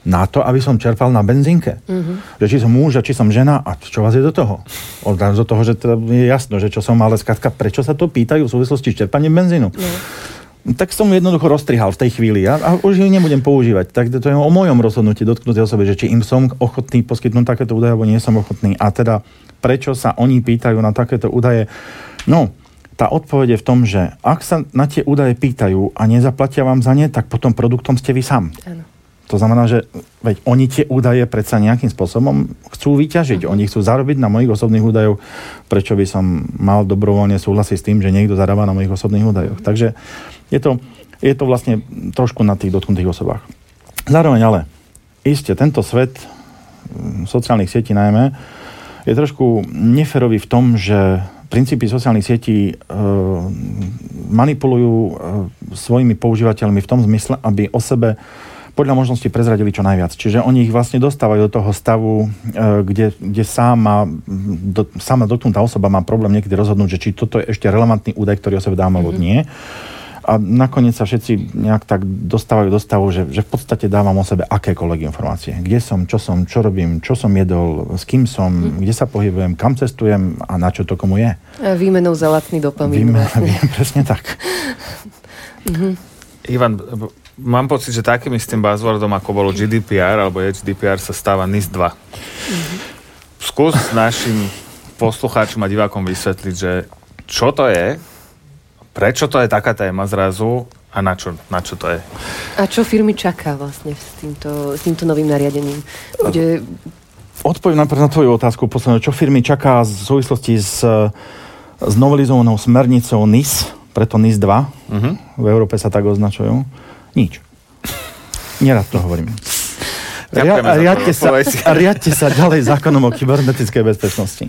Na to, aby som čerpal na benzínke. Mm-hmm. Že či som muž a či som žena a čo vás je do toho? Od do toho, že teda je jasno, že čo som, ale skratka, prečo sa to pýtajú v súvislosti s čerpaním benzínu? Mm tak som jednoducho roztrihal v tej chvíli a, a už ju nebudem používať. Tak to je o mojom rozhodnutí dotknutej osobe, že či im som ochotný poskytnúť takéto údaje, alebo nie som ochotný. A teda prečo sa oni pýtajú na takéto údaje? No, tá odpoveď je v tom, že ak sa na tie údaje pýtajú a nezaplatia vám za ne, tak potom produktom ste vy sám. Ano. To znamená, že veď oni tie údaje predsa nejakým spôsobom chcú vyťažiť. Uh-huh. Oni chcú zarobiť na mojich osobných údajoch. Prečo by som mal dobrovoľne súhlasiť s tým, že niekto zarába na mojich osobných údajoch. Uh-huh. Takže je to, je to vlastne trošku na tých dotknutých osobách. Zároveň ale, iste, tento svet mm, sociálnych sietí najmä je trošku neferový v tom, že princípy sociálnych sietí e, manipulujú e, svojimi používateľmi v tom zmysle, aby o sebe podľa možnosti prezradili čo najviac. Čiže oni ich vlastne dostávajú do toho stavu, e, kde, kde sama, do, sama dotknutá osoba má problém niekedy rozhodnúť, že či toto je ešte relevantný údaj, ktorý o sebe dám alebo mm-hmm. nie. A nakoniec sa všetci nejak tak dostávajú do stavu, že, že v podstate dávam o sebe akékoľvek informácie. Kde som, čo som, čo robím, čo som jedol, s kým som, mm. kde sa pohybujem, kam cestujem a na čo to komu je. Výmenou za lacný dopamín. Výmen, vlastne. (laughs) presne tak. mm-hmm. Ivan, mám pocit, že takým istým buzzwordom, ako bolo GDPR alebo HDPR, sa stáva NIS 2. Mm-hmm. Skús našim poslucháčom a divákom vysvetliť, že čo to je, prečo to je taká téma zrazu a na čo, na čo to je? A čo firmy čaká vlastne s týmto, s týmto novým nariadením? Bude... Odpoviem najprv na tvoju otázku poslednú. Čo firmy čaká v súvislosti s, s novelizovanou smernicou NIS, preto NIS 2, uh-huh. Mhm. v Európe sa tak označujú? Nič. Nerad to hovorím. Ria, riadte, sa, riadte sa ďalej zákonom o kybernetickej bezpečnosti.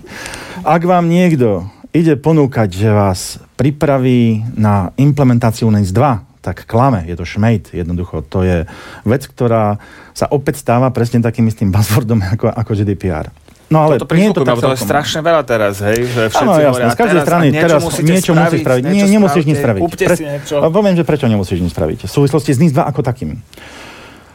Ak vám niekto ide ponúkať, že vás pripraví na implementáciu NIS 2, tak klame, je to šmejt, jednoducho. To je vec, ktorá sa opäť stáva presne takým istým buzzwordom (laughs) ako, ako GDPR. No ale Toto nie je to, tak to je strašne veľa teraz, hej? Že všetci Áno, jasné, z každej strany teraz niečo musíš spraviť. Nie, nemusíš nič spraviť. Pre, niečo. Poviem, že prečo nemusíš nič spraviť. V súvislosti s NIS 2 ako takým.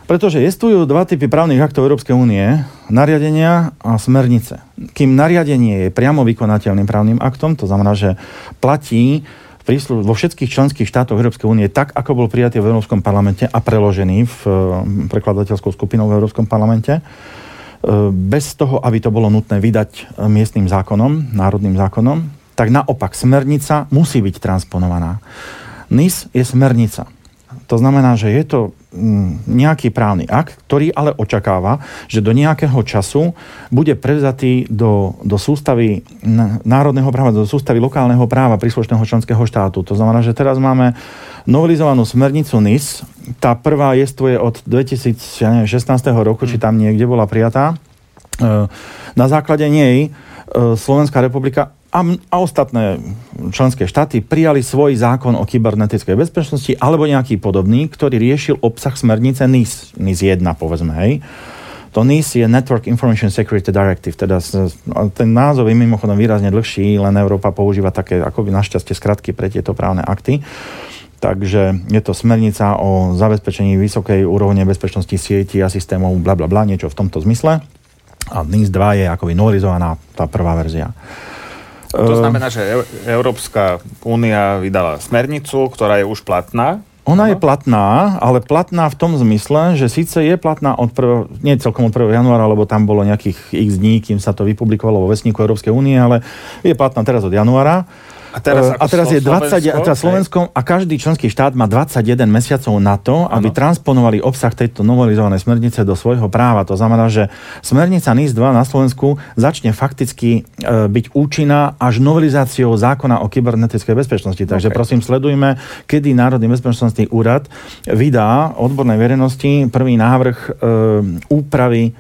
Pretože existujú dva typy právnych aktov Európskej únie, nariadenia a smernice. Kým nariadenie je priamo vykonateľným právnym aktom, to znamená, že platí vo všetkých členských štátoch Európskej únie tak, ako bol prijatý v Európskom parlamente a preložený v prekladateľskou skupinou v Európskom parlamente, E, bez toho, aby to bolo nutné vydať e, miestnym zákonom, národným zákonom, tak naopak smernica musí byť transponovaná. NIS je smernica. To znamená, že je to mm, nejaký právny akt, ktorý ale očakáva, že do nejakého času bude prevzatý do, do sústavy národného práva, do sústavy lokálneho práva príslušného členského štátu. To znamená, že teraz máme novelizovanú smernicu NIS. Tá prvá jestvuje od 2016 roku, či tam niekde bola prijatá. E, na základe nej e, Slovenská republika a, a ostatné členské štáty prijali svoj zákon o kybernetickej bezpečnosti alebo nejaký podobný, ktorý riešil obsah smernice NIS, NIS 1, povedzme, hej. To NIS je Network Information Security Directive, teda ten názov je mimochodom výrazne dlhší, len Európa používa také akoby našťastie skratky pre tieto právne akty. Takže je to smernica o zabezpečení vysokej úrovne bezpečnosti sieti a systémov, bla bla bla, niečo v tomto zmysle. A NIS 2 je akoby novelizovaná tá prvá verzia. To ehm. znamená, že Európska únia vydala smernicu, ktorá je už platná. Ona je platná, ale platná v tom zmysle, že síce je platná od 1, nie celkom od 1. januára, lebo tam bolo nejakých x dní, kým sa to vypublikovalo vo Vesníku Európskej únie, ale je platná teraz od januára. A teraz, uh, a teraz je 20, Slovensko, teraz Slovensko a každý členský štát má 21 mesiacov na to, aby ano. transponovali obsah tejto novelizovanej smernice do svojho práva. To znamená, že smernica NIS 2 na Slovensku začne fakticky uh, byť účinná až novelizáciou zákona o kybernetickej bezpečnosti. Takže okay. prosím, sledujme, kedy Národný bezpečnostný úrad vydá odbornej verejnosti prvý návrh uh, úpravy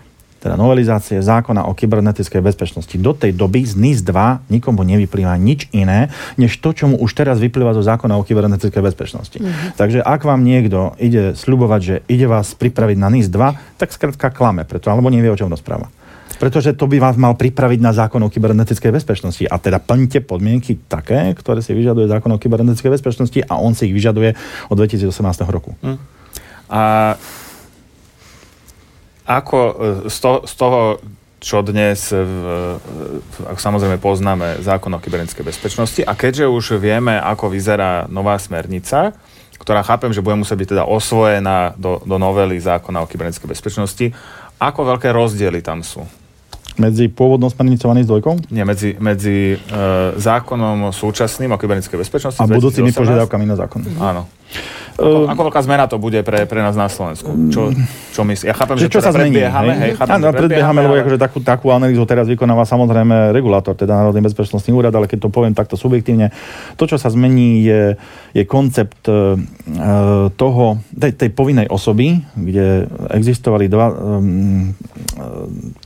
teda novelizácie zákona o kybernetickej bezpečnosti. Do tej doby z NIS 2 nikomu nevyplýva nič iné, než to, čo mu už teraz vyplýva zo zákona o kybernetickej bezpečnosti. Mm-hmm. Takže ak vám niekto ide sľubovať, že ide vás pripraviť na NIS 2, tak skrátka klame, preto, alebo nevie, o čom rozpráva. Pretože to by vás mal pripraviť na zákon o kybernetickej bezpečnosti. A teda plňte podmienky také, ktoré si vyžaduje zákon o kybernetickej bezpečnosti a on si ich vyžaduje od 2018 roku. Mm. A ako e, z, to, z toho, čo dnes, v, ako samozrejme poznáme, zákon o kybernetickej bezpečnosti a keďže už vieme, ako vyzerá nová smernica, ktorá chápem, že bude musieť byť teda osvojená do, do novely zákona o kybernetickej bezpečnosti, ako veľké rozdiely tam sú? Medzi pôvodnou smernicou a dvojkou? Nie, medzi, medzi e, zákonom súčasným o kybernetickej bezpečnosti. A budúcimi požiadavkami na zákon. Áno. Ako, ako veľká zmena to bude pre, pre nás na Slovensku? Čo, čo myslí? Ja chápem, že, že čo teda sa predbiehame. Hej, chápem, Áno, predbiehame, lebo akože takú, takú analýzu teraz vykonáva samozrejme regulátor, teda Národný bezpečnostný úrad, ale keď to poviem takto subjektívne, to, čo sa zmení, je, je koncept uh, toho, tej, tej povinnej osoby, kde existovali dva um,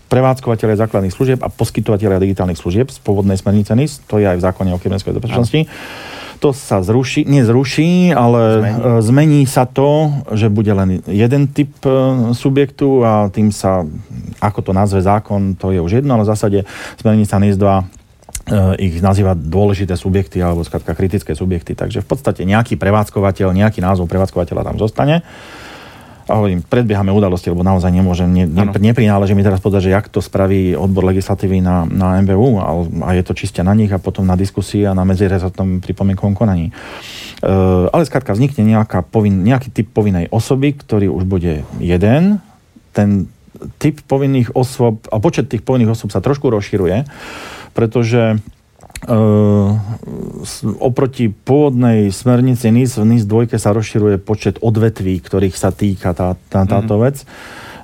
prevádzkovateľe základných služieb a poskytovateľe digitálnych služieb z pôvodnej smernice NIS, to je aj v zákone o kybernetickej bezpečnosti. Ano to sa zruší, nezruší, ale zmení. E, zmení sa to, že bude len jeden typ e, subjektu a tým sa, ako to nazve zákon, to je už jedno, ale v zásade smernica NIS 2 e, ich nazýva dôležité subjekty alebo skrátka kritické subjekty. Takže v podstate nejaký prevádzkovateľ, nejaký názov prevádzkovateľa tam zostane hovorím, predbiehame udalosti, lebo naozaj nemôžem, ne, ne, neprináleží mi teraz povedať, že jak to spraví odbor legislatívy na, na MBU a, a je to čiste na nich a potom na diskusii a na medzirezortnom pripomienkovom konaní. E, ale skrátka vznikne nejaká povin, nejaký typ povinnej osoby, ktorý už bude jeden. Ten typ povinných osôb a počet tých povinných osôb sa trošku rozširuje, pretože oproti pôvodnej smernici NIS, v NIS 2 sa rozširuje počet odvetví, ktorých sa týka tá, tá, táto mm-hmm. vec.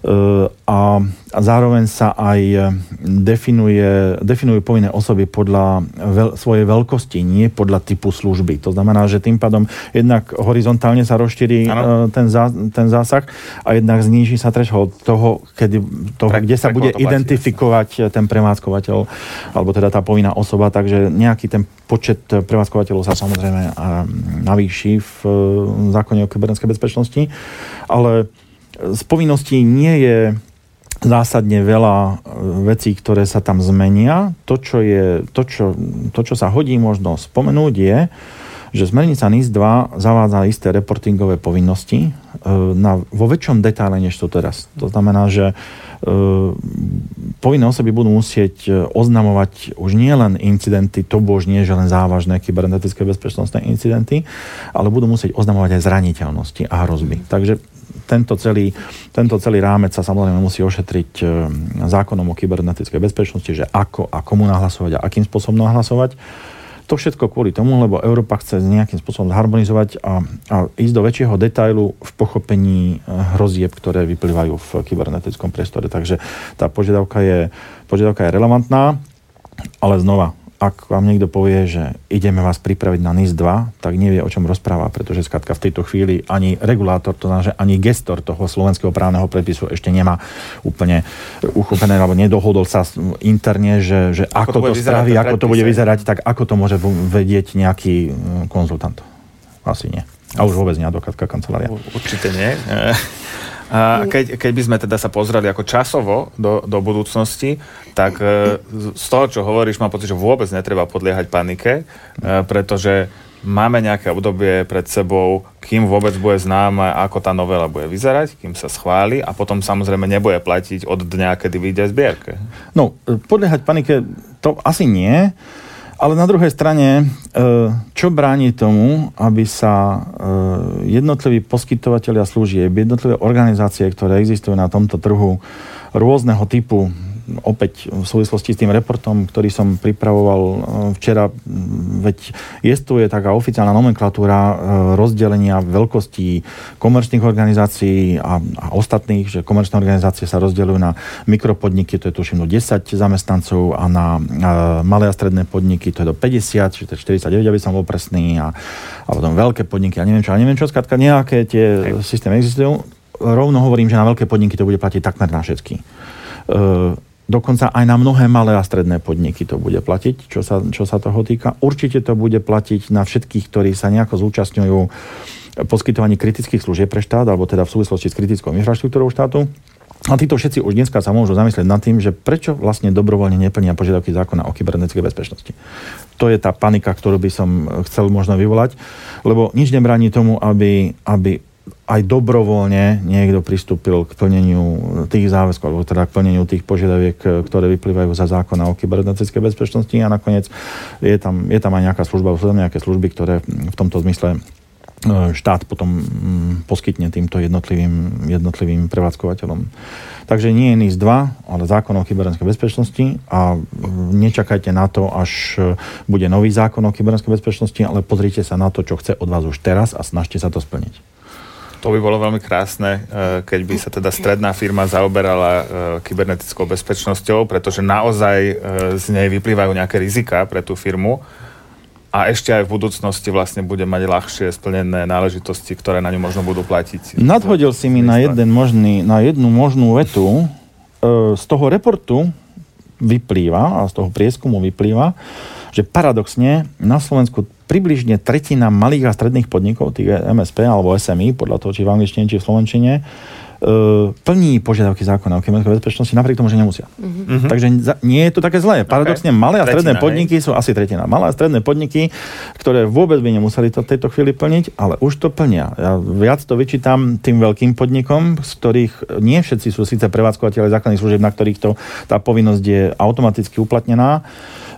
A, a zároveň sa aj e, definuje, definujú povinné osoby podľa veľ, svojej veľkosti, nie podľa typu služby. To znamená, že tým pádom jednak horizontálne sa rozšíri uh, ten, zá, ten zásah a jednak zníži sa threshold toho, kedy, toho pre, kde sa bude identifikovať platí, ten prevádzkovateľ, alebo teda tá povinná osoba, takže nejaký ten počet prevádzkovateľov sa samozrejme navýši v zákone o kybernetickej bezpečnosti, ale z povinností nie je zásadne veľa e, vecí, ktoré sa tam zmenia. To, čo, je, to, čo, to, čo sa hodí možno spomenúť, je, že smernica NIS 2 zavádza isté reportingové povinnosti e, na, vo väčšom detále, než to teraz. To znamená, že e, povinné osoby budú musieť oznamovať už nie len incidenty, to bož nie, že len závažné kybernetické bezpečnostné incidenty, ale budú musieť oznamovať aj zraniteľnosti a hrozby. Takže tento celý, tento celý rámec sa samozrejme musí ošetriť e, zákonom o kybernetickej bezpečnosti, že ako a komu nahlasovať a akým spôsobom nahlasovať. To všetko kvôli tomu, lebo Európa chce nejakým spôsobom zharmonizovať a, a ísť do väčšieho detailu v pochopení e, hrozieb, ktoré vyplývajú v kybernetickom priestore. Takže tá požiadavka je, požiadavka je relevantná, ale znova, ak vám niekto povie, že ideme vás pripraviť na NIS 2, tak nevie, o čom rozpráva, pretože skratka v tejto chvíli ani regulátor, to znamená, že ani gestor toho slovenského právneho predpisu ešte nemá úplne uchopené, alebo nedohodol sa interne, že, že ako, ako to, to spraví, ako to bude vyzerať, tak ako to môže vedieť nejaký mm, konzultant. Asi nie. A už vôbec nie advokátka kancelária. Určite nie. (laughs) A keď, keď by sme teda sa pozreli ako časovo do, do budúcnosti, tak e, z toho, čo hovoríš, mám pocit, že vôbec netreba podliehať panike, e, pretože máme nejaké obdobie pred sebou, kým vôbec bude známe, ako tá novela bude vyzerať, kým sa schváli a potom samozrejme nebude platiť od dňa, kedy vyjde zbierke. No, podliehať panike to asi nie. Ale na druhej strane, e, čo bráni tomu, aby sa e, jednotliví poskytovateľia služieb, jednotlivé organizácie, ktoré existujú na tomto trhu rôzneho typu, opäť v súvislosti s tým reportom, ktorý som pripravoval e, včera, veď jestuje taká oficiálna nomenklatúra e, rozdelenia veľkostí komerčných organizácií a, a ostatných, že komerčné organizácie sa rozdeľujú na mikropodniky, to je tuším do 10 zamestnancov a na a malé a stredné podniky, to je do 50, čiže to je 49, aby som bol presný a, a potom veľké podniky a neviem čo, a neviem čo, skrátka nejaké tie systémy existujú. Rovno hovorím, že na veľké podniky to bude platiť takmer na všetky. E, Dokonca aj na mnohé malé a stredné podniky to bude platiť, čo sa, čo sa toho týka. Určite to bude platiť na všetkých, ktorí sa nejako zúčastňujú poskytovaní kritických služieb pre štát, alebo teda v súvislosti s kritickou infraštruktúrou štátu. A títo všetci už dneska sa môžu zamyslieť nad tým, že prečo vlastne dobrovoľne neplnia požiadavky zákona o kybernetickej bezpečnosti. To je tá panika, ktorú by som chcel možno vyvolať, lebo nič nebráni tomu, aby, aby aj dobrovoľne niekto pristúpil k plneniu tých záväzkov, alebo teda k plneniu tých požiadaviek, ktoré vyplývajú za zákona o kybernetickej bezpečnosti a nakoniec je tam, je tam aj nejaká služba, sú tam nejaké služby, ktoré v tomto zmysle e, štát potom mm, poskytne týmto jednotlivým, jednotlivým prevádzkovateľom. Takže nie je NIS 2, ale zákon o kybernetickej bezpečnosti a nečakajte na to, až bude nový zákon o kybernetickej bezpečnosti, ale pozrite sa na to, čo chce od vás už teraz a snažte sa to splniť. To by bolo veľmi krásne, eh, keď by sa teda stredná firma zaoberala eh, kybernetickou bezpečnosťou, pretože naozaj eh, z nej vyplývajú nejaké rizika pre tú firmu a ešte aj v budúcnosti vlastne bude mať ľahšie splnené náležitosti, ktoré na ňu možno budú platiť. Nadhodil si mi na, jeden možný, na jednu možnú vetu. Z toho reportu vyplýva, a z toho prieskumu vyplýva, že paradoxne na Slovensku približne tretina malých a stredných podnikov, tých MSP alebo SMI, podľa toho, či v angličtine, či v slovenčine, e, plní požiadavky zákona o kybernetickej bezpečnosti napriek tomu, že nemusia. Uh-huh. Takže nie je to také zlé. Paradoxne, okay. malé a stredné tretina, podniky hej? sú asi tretina. Malé a stredné podniky, ktoré vôbec by nemuseli to v tejto chvíli plniť, ale už to plnia. Ja viac to vyčítam tým veľkým podnikom, z ktorých nie všetci sú síce prevádzkovateľe základných služieb, na ktorých to, tá povinnosť je automaticky uplatnená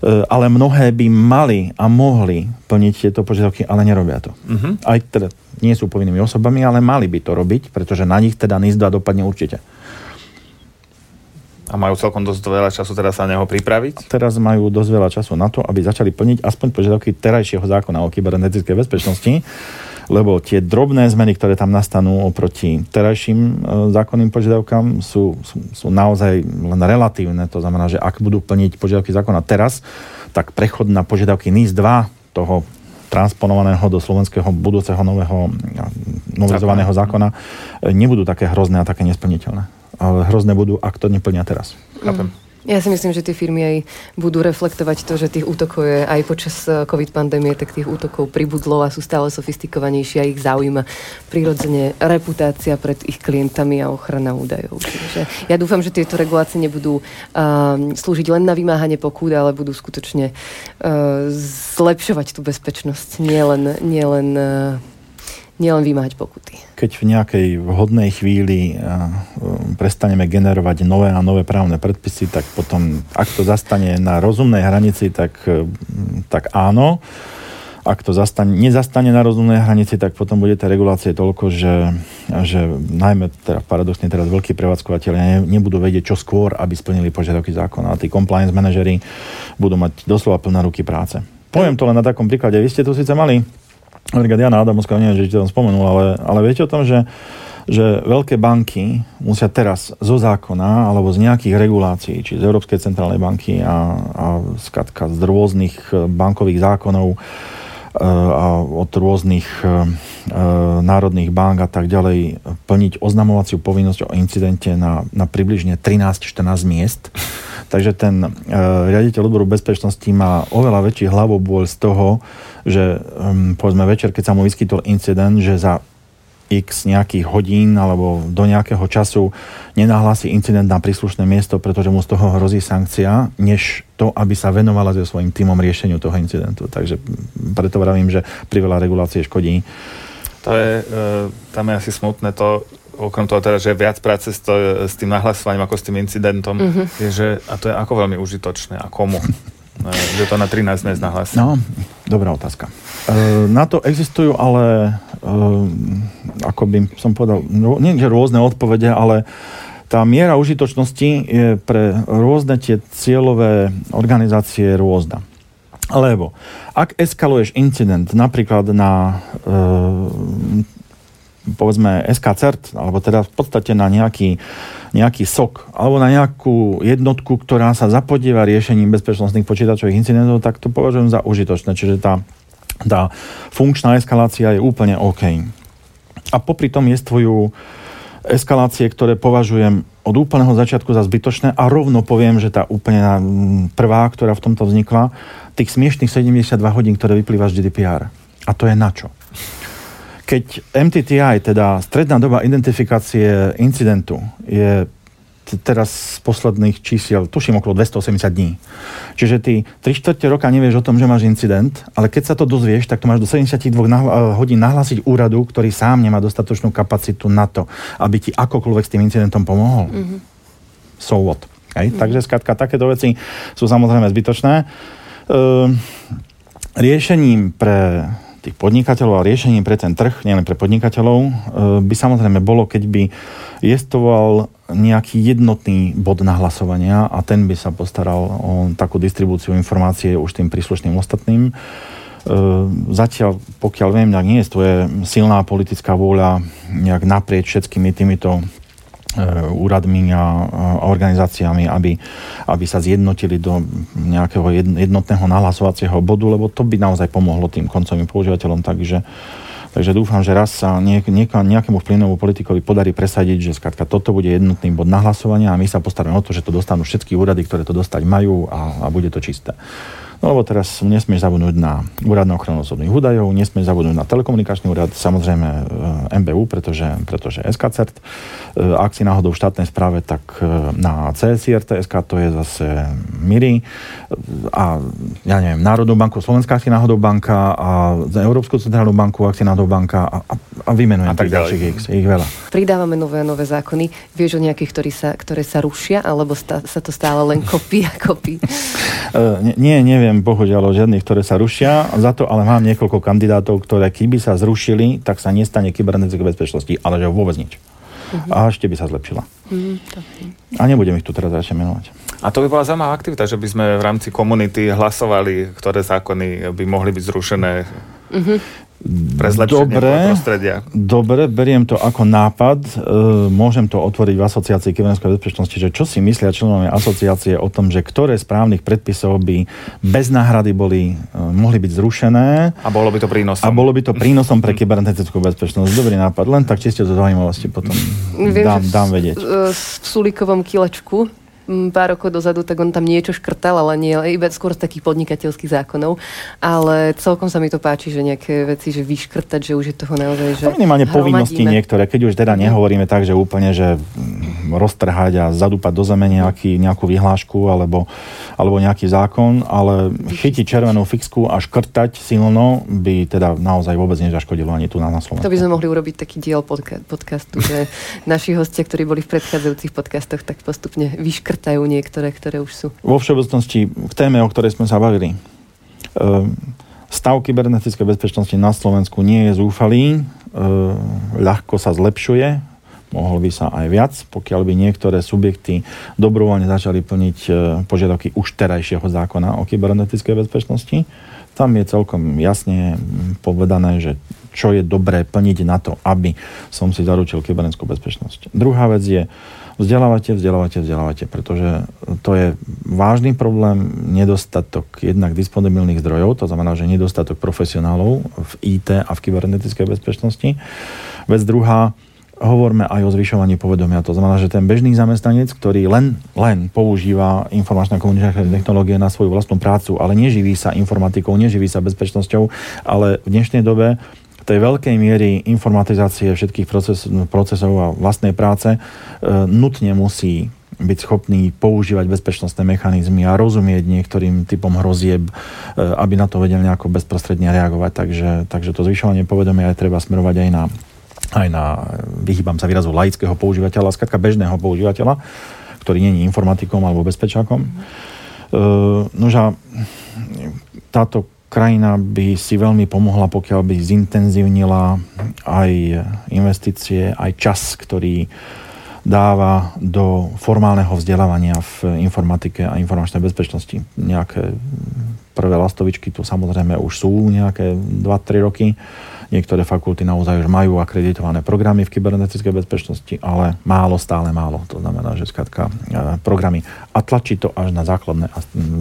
ale mnohé by mali a mohli plniť tieto požiadavky, ale nerobia to. Uh-huh. Aj teda nie sú povinnými osobami, ale mali by to robiť, pretože na nich teda NIS 2 dopadne určite. A majú celkom dosť veľa času teraz sa na neho pripraviť? Teraz majú dosť veľa času na to, aby začali plniť aspoň požiadavky terajšieho zákona o kybernetickej bezpečnosti lebo tie drobné zmeny, ktoré tam nastanú oproti terajším e, zákonným požiadavkám, sú, sú, sú naozaj len relatívne. To znamená, že ak budú plniť požiadavky zákona teraz, tak prechod na požiadavky NIS 2 toho transponovaného do slovenského budúceho nového novelizovaného zákona e, nebudú také hrozné a také nesplniteľné. Ale hrozné budú, ak to neplnia teraz. Chápem. Mm. Ja si myslím, že tie firmy aj budú reflektovať to, že tých útokov je aj počas eh, COVID pandémie, tak tých útokov pribudlo a sú stále sofistikovanejšie a ich zaujíma prirodzene reputácia pred ich klientami a ochrana údajov. Čiže ja dúfam, že tieto regulácie nebudú uh, slúžiť len na vymáhanie pokút, ale budú skutočne uh, zlepšovať tú bezpečnosť, nielen nie uh, nielen vymáhať pokuty. Keď v nejakej vhodnej chvíli prestaneme generovať nové a nové právne predpisy, tak potom, ak to zastane na rozumnej hranici, tak, tak áno. Ak to zastane, nezastane na rozumnej hranici, tak potom bude tá regulácie toľko, že, že najmä teda paradoxne teraz veľkí prevádzkovateľia nebudú vedieť, čo skôr, aby splnili požiadavky zákona. A tí compliance manažery budú mať doslova plná ruky práce. Poviem to len na takom príklade. Vy ste tu síce mali napríklad Jana Adamovská, neviem, že ti tam spomenul, ale, ale viete o tom, že že veľké banky musia teraz zo zákona alebo z nejakých regulácií, či z Európskej centrálnej banky a, a skatka z rôznych e, bankových zákonov e, a od rôznych e, národných bank a tak ďalej plniť oznamovaciu povinnosť o incidente na, na približne 13-14 miest. Takže ten uh, riaditeľ odboru bezpečnosti má oveľa väčší hlavobôľ z toho, že um, povedzme večer, keď sa mu vyskytol incident, že za x nejakých hodín alebo do nejakého času nenahlási incident na príslušné miesto, pretože mu z toho hrozí sankcia, než to, aby sa venovala so svojím týmom riešeniu toho incidentu. Takže preto vravím, že priveľa regulácie škodí. To je, e, tam je asi smutné to, okrem toho teda, že viac práce s, to, s tým nahlasovaním ako s tým incidentom, mm-hmm. je, že, a to je ako veľmi užitočné a komu. (laughs) Že to na 13 dnes nahlási. No, dobrá otázka. E, na to existujú ale, e, ako by som povedal, nie že rôzne odpovede, ale tá miera užitočnosti je pre rôzne tie cieľové organizácie rôzna. Lebo ak eskaluješ incident napríklad na e, povedzme SK CERT, alebo teda v podstate na nejaký, nejaký SOK, alebo na nejakú jednotku, ktorá sa zapodieva riešením bezpečnostných počítačových incidentov, tak to považujem za užitočné. Čiže tá, tá funkčná eskalácia je úplne OK. A popri tom jestvujú eskalácie, ktoré považujem od úplného začiatku za zbytočné a rovno poviem, že tá úplne prvá, ktorá v tomto vznikla, tých smiešných 72 hodín, ktoré vyplýva z GDPR. A to je na čo? Keď MTTI, teda stredná doba identifikácie incidentu, je teraz z posledných čísiel, tuším okolo 280 dní. Čiže ty 3 čtvrte roka nevieš o tom, že máš incident, ale keď sa to dozvieš, tak to máš do 72 nahla- hodín nahlásiť úradu, ktorý sám nemá dostatočnú kapacitu na to, aby ti akokoľvek s tým incidentom pomohol. Mm-hmm. So what? Hej? Mm-hmm. Takže skrátka, takéto veci sú samozrejme zbytočné. Ehm, riešením pre tých podnikateľov a riešením pre ten trh, nielen pre podnikateľov, e, by samozrejme bolo, keď by jestoval nejaký jednotný bod nahlasovania a ten by sa postaral o takú distribúciu informácie už tým príslušným ostatným. E, zatiaľ, pokiaľ viem, nejak nie je to je silná politická vôľa nejak naprieč všetkými týmito úradmi a, organizáciami, aby, aby sa zjednotili do nejakého jednotného nahlasovacieho bodu, lebo to by naozaj pomohlo tým koncovým používateľom. Takže, takže dúfam, že raz sa niek, niek, nejakému vplyvnému politikovi podarí presadiť, že skrátka toto bude jednotný bod nahlasovania a my sa postaráme o to, že to dostanú všetky úrady, ktoré to dostať majú a, a bude to čisté. No lebo teraz nesmieš zabudnúť na úrad na ochranu osobných údajov, nesmieš zabudnúť na telekomunikačný úrad, samozrejme e, MBU, pretože, pretože SKCERT. E, ak si náhodou v štátnej správe, tak e, na CSIRTSK to je zase MIRI a ja neviem, Národnú banku Slovenská si náhodou banka a Európsku centrálnu banku ak si náhodou banka a, a, a vymenujem a tak ďalších ich veľa. Pridávame nové nové zákony. Vieš o nejakých, ktorí sa, ktoré sa rušia, alebo sta, sa to stále len kopí a kopí? Uh, (laughs) nie, neviem neviem bohužiaľ o žiadnych, ktoré sa rušia. Za to ale mám niekoľko kandidátov, ktoré keby sa zrušili, tak sa nestane kybernetické bezpečnosti, ale že vôbec nič. Uh-huh. A ešte by sa zlepšila. Uh-huh. A nebudem ich tu teraz radšej menovať. A to by bola zaujímavá aktivita, že by sme v rámci komunity hlasovali, ktoré zákony by mohli byť zrušené. Uh-huh pre dobre, prostredia. Dobre, beriem to ako nápad. E, môžem to otvoriť v asociácii kybernetickej bezpečnosti, že čo si myslia členovia asociácie o tom, že ktoré správnych predpisov by bez náhrady boli, e, mohli byť zrušené. A bolo by to prínosom. A bolo by to prínosom pre kybernetickú bezpečnosť. Dobrý nápad, len tak čiste zo zaujímavosti potom Viem, dám, dám vedieť. V, v Sulíkovom kilečku pár rokov dozadu, tak on tam niečo škrtal, ale nie, iba skôr z takých podnikateľských zákonov. Ale celkom sa mi to páči, že nejaké veci, že vyškrtať, že už je toho naozaj, že Minimálne povinnosti niektoré, keď už teda mhm. nehovoríme tak, že úplne, že roztrhať a zadúpať do zeme nejaký, nejakú vyhlášku alebo, alebo nejaký zákon, ale chytiť červenú fixku a škrtať silno by teda naozaj vôbec nezaškodilo ani tu na, na Slovensku. To by sme mohli urobiť taký diel podca- podcastu, že naši hostia, ktorí boli v predchádzajúcich podcastoch, tak postupne vyškrtajú škrtajú niektoré, ktoré už sú. Vo všeobecnosti k téme, o ktorej sme sa bavili. Ehm, stav kybernetickej bezpečnosti na Slovensku nie je zúfalý, ehm, ľahko sa zlepšuje, mohol by sa aj viac, pokiaľ by niektoré subjekty dobrovoľne začali plniť e, požiadavky už terajšieho zákona o kybernetickej bezpečnosti. Tam je celkom jasne povedané, že čo je dobré plniť na to, aby som si zaručil kybernetickú bezpečnosť. Druhá vec je, vzdelávate, vzdelávate, vzdelávate, pretože to je vážny problém, nedostatok jednak disponibilných zdrojov, to znamená, že nedostatok profesionálov v IT a v kybernetickej bezpečnosti. Vec druhá, hovoríme aj o zvyšovaní povedomia. To znamená, že ten bežný zamestnanec, ktorý len, len používa informačné komunikačné technológie na svoju vlastnú prácu, ale neživí sa informatikou, neživí sa bezpečnosťou, ale v dnešnej dobe tej veľkej miery informatizácie všetkých proces, procesov a vlastnej práce e, nutne musí byť schopný používať bezpečnostné mechanizmy a rozumieť niektorým typom hrozieb, e, aby na to vedel nejako bezprostredne reagovať. Takže, takže to zvyšovanie povedomia je treba smerovať aj na aj na, vyhýbam sa výrazu laického používateľa, skratka bežného používateľa, ktorý není informatikom alebo bezpečákom. Mm. Uh, nože táto krajina by si veľmi pomohla, pokiaľ by zintenzívnila aj investície, aj čas, ktorý dáva do formálneho vzdelávania v informatike a informačnej bezpečnosti. Nejaké prvé lastovičky tu samozrejme už sú nejaké 2-3 roky. Niektoré fakulty naozaj už majú akreditované programy v kybernetickej bezpečnosti, ale málo, stále málo. To znamená, že skratka e, programy a tlačí to až na základné,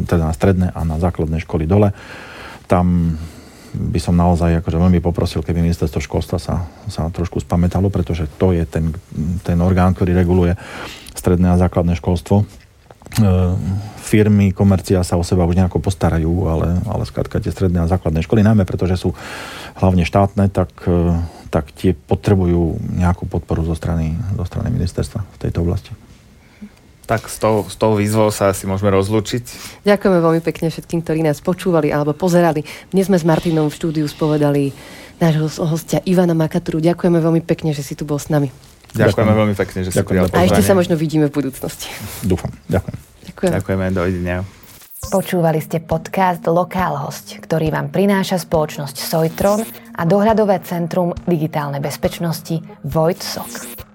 teda na stredné a na základné školy dole. Tam by som naozaj akože veľmi poprosil, keby ministerstvo školstva sa, sa trošku spamätalo, pretože to je ten, ten orgán, ktorý reguluje stredné a základné školstvo firmy, komercia sa o seba už nejako postarajú, ale, ale skrátka tie stredné a základné školy, najmä pretože sú hlavne štátne, tak, e, tak tie potrebujú nejakú podporu zo strany, zo strany ministerstva v tejto oblasti. Tak s tou, s tou výzvou sa asi môžeme rozlúčiť. Ďakujeme veľmi pekne všetkým, ktorí nás počúvali alebo pozerali. Dnes sme s Martinom v štúdiu spovedali nášho hostia Ivana Makaturu. Ďakujeme veľmi pekne, že si tu bol s nami. Ďakujeme veľmi pekne, že si prijal A ešte sa možno vidíme v budúcnosti. Dúfam. Ďakujem. Ďakujem. Ďakujeme, dovidenia. Počúvali ste podcast Lokál host, ktorý vám prináša spoločnosť Sojtron a dohľadové centrum digitálnej bezpečnosti Vojt Sok.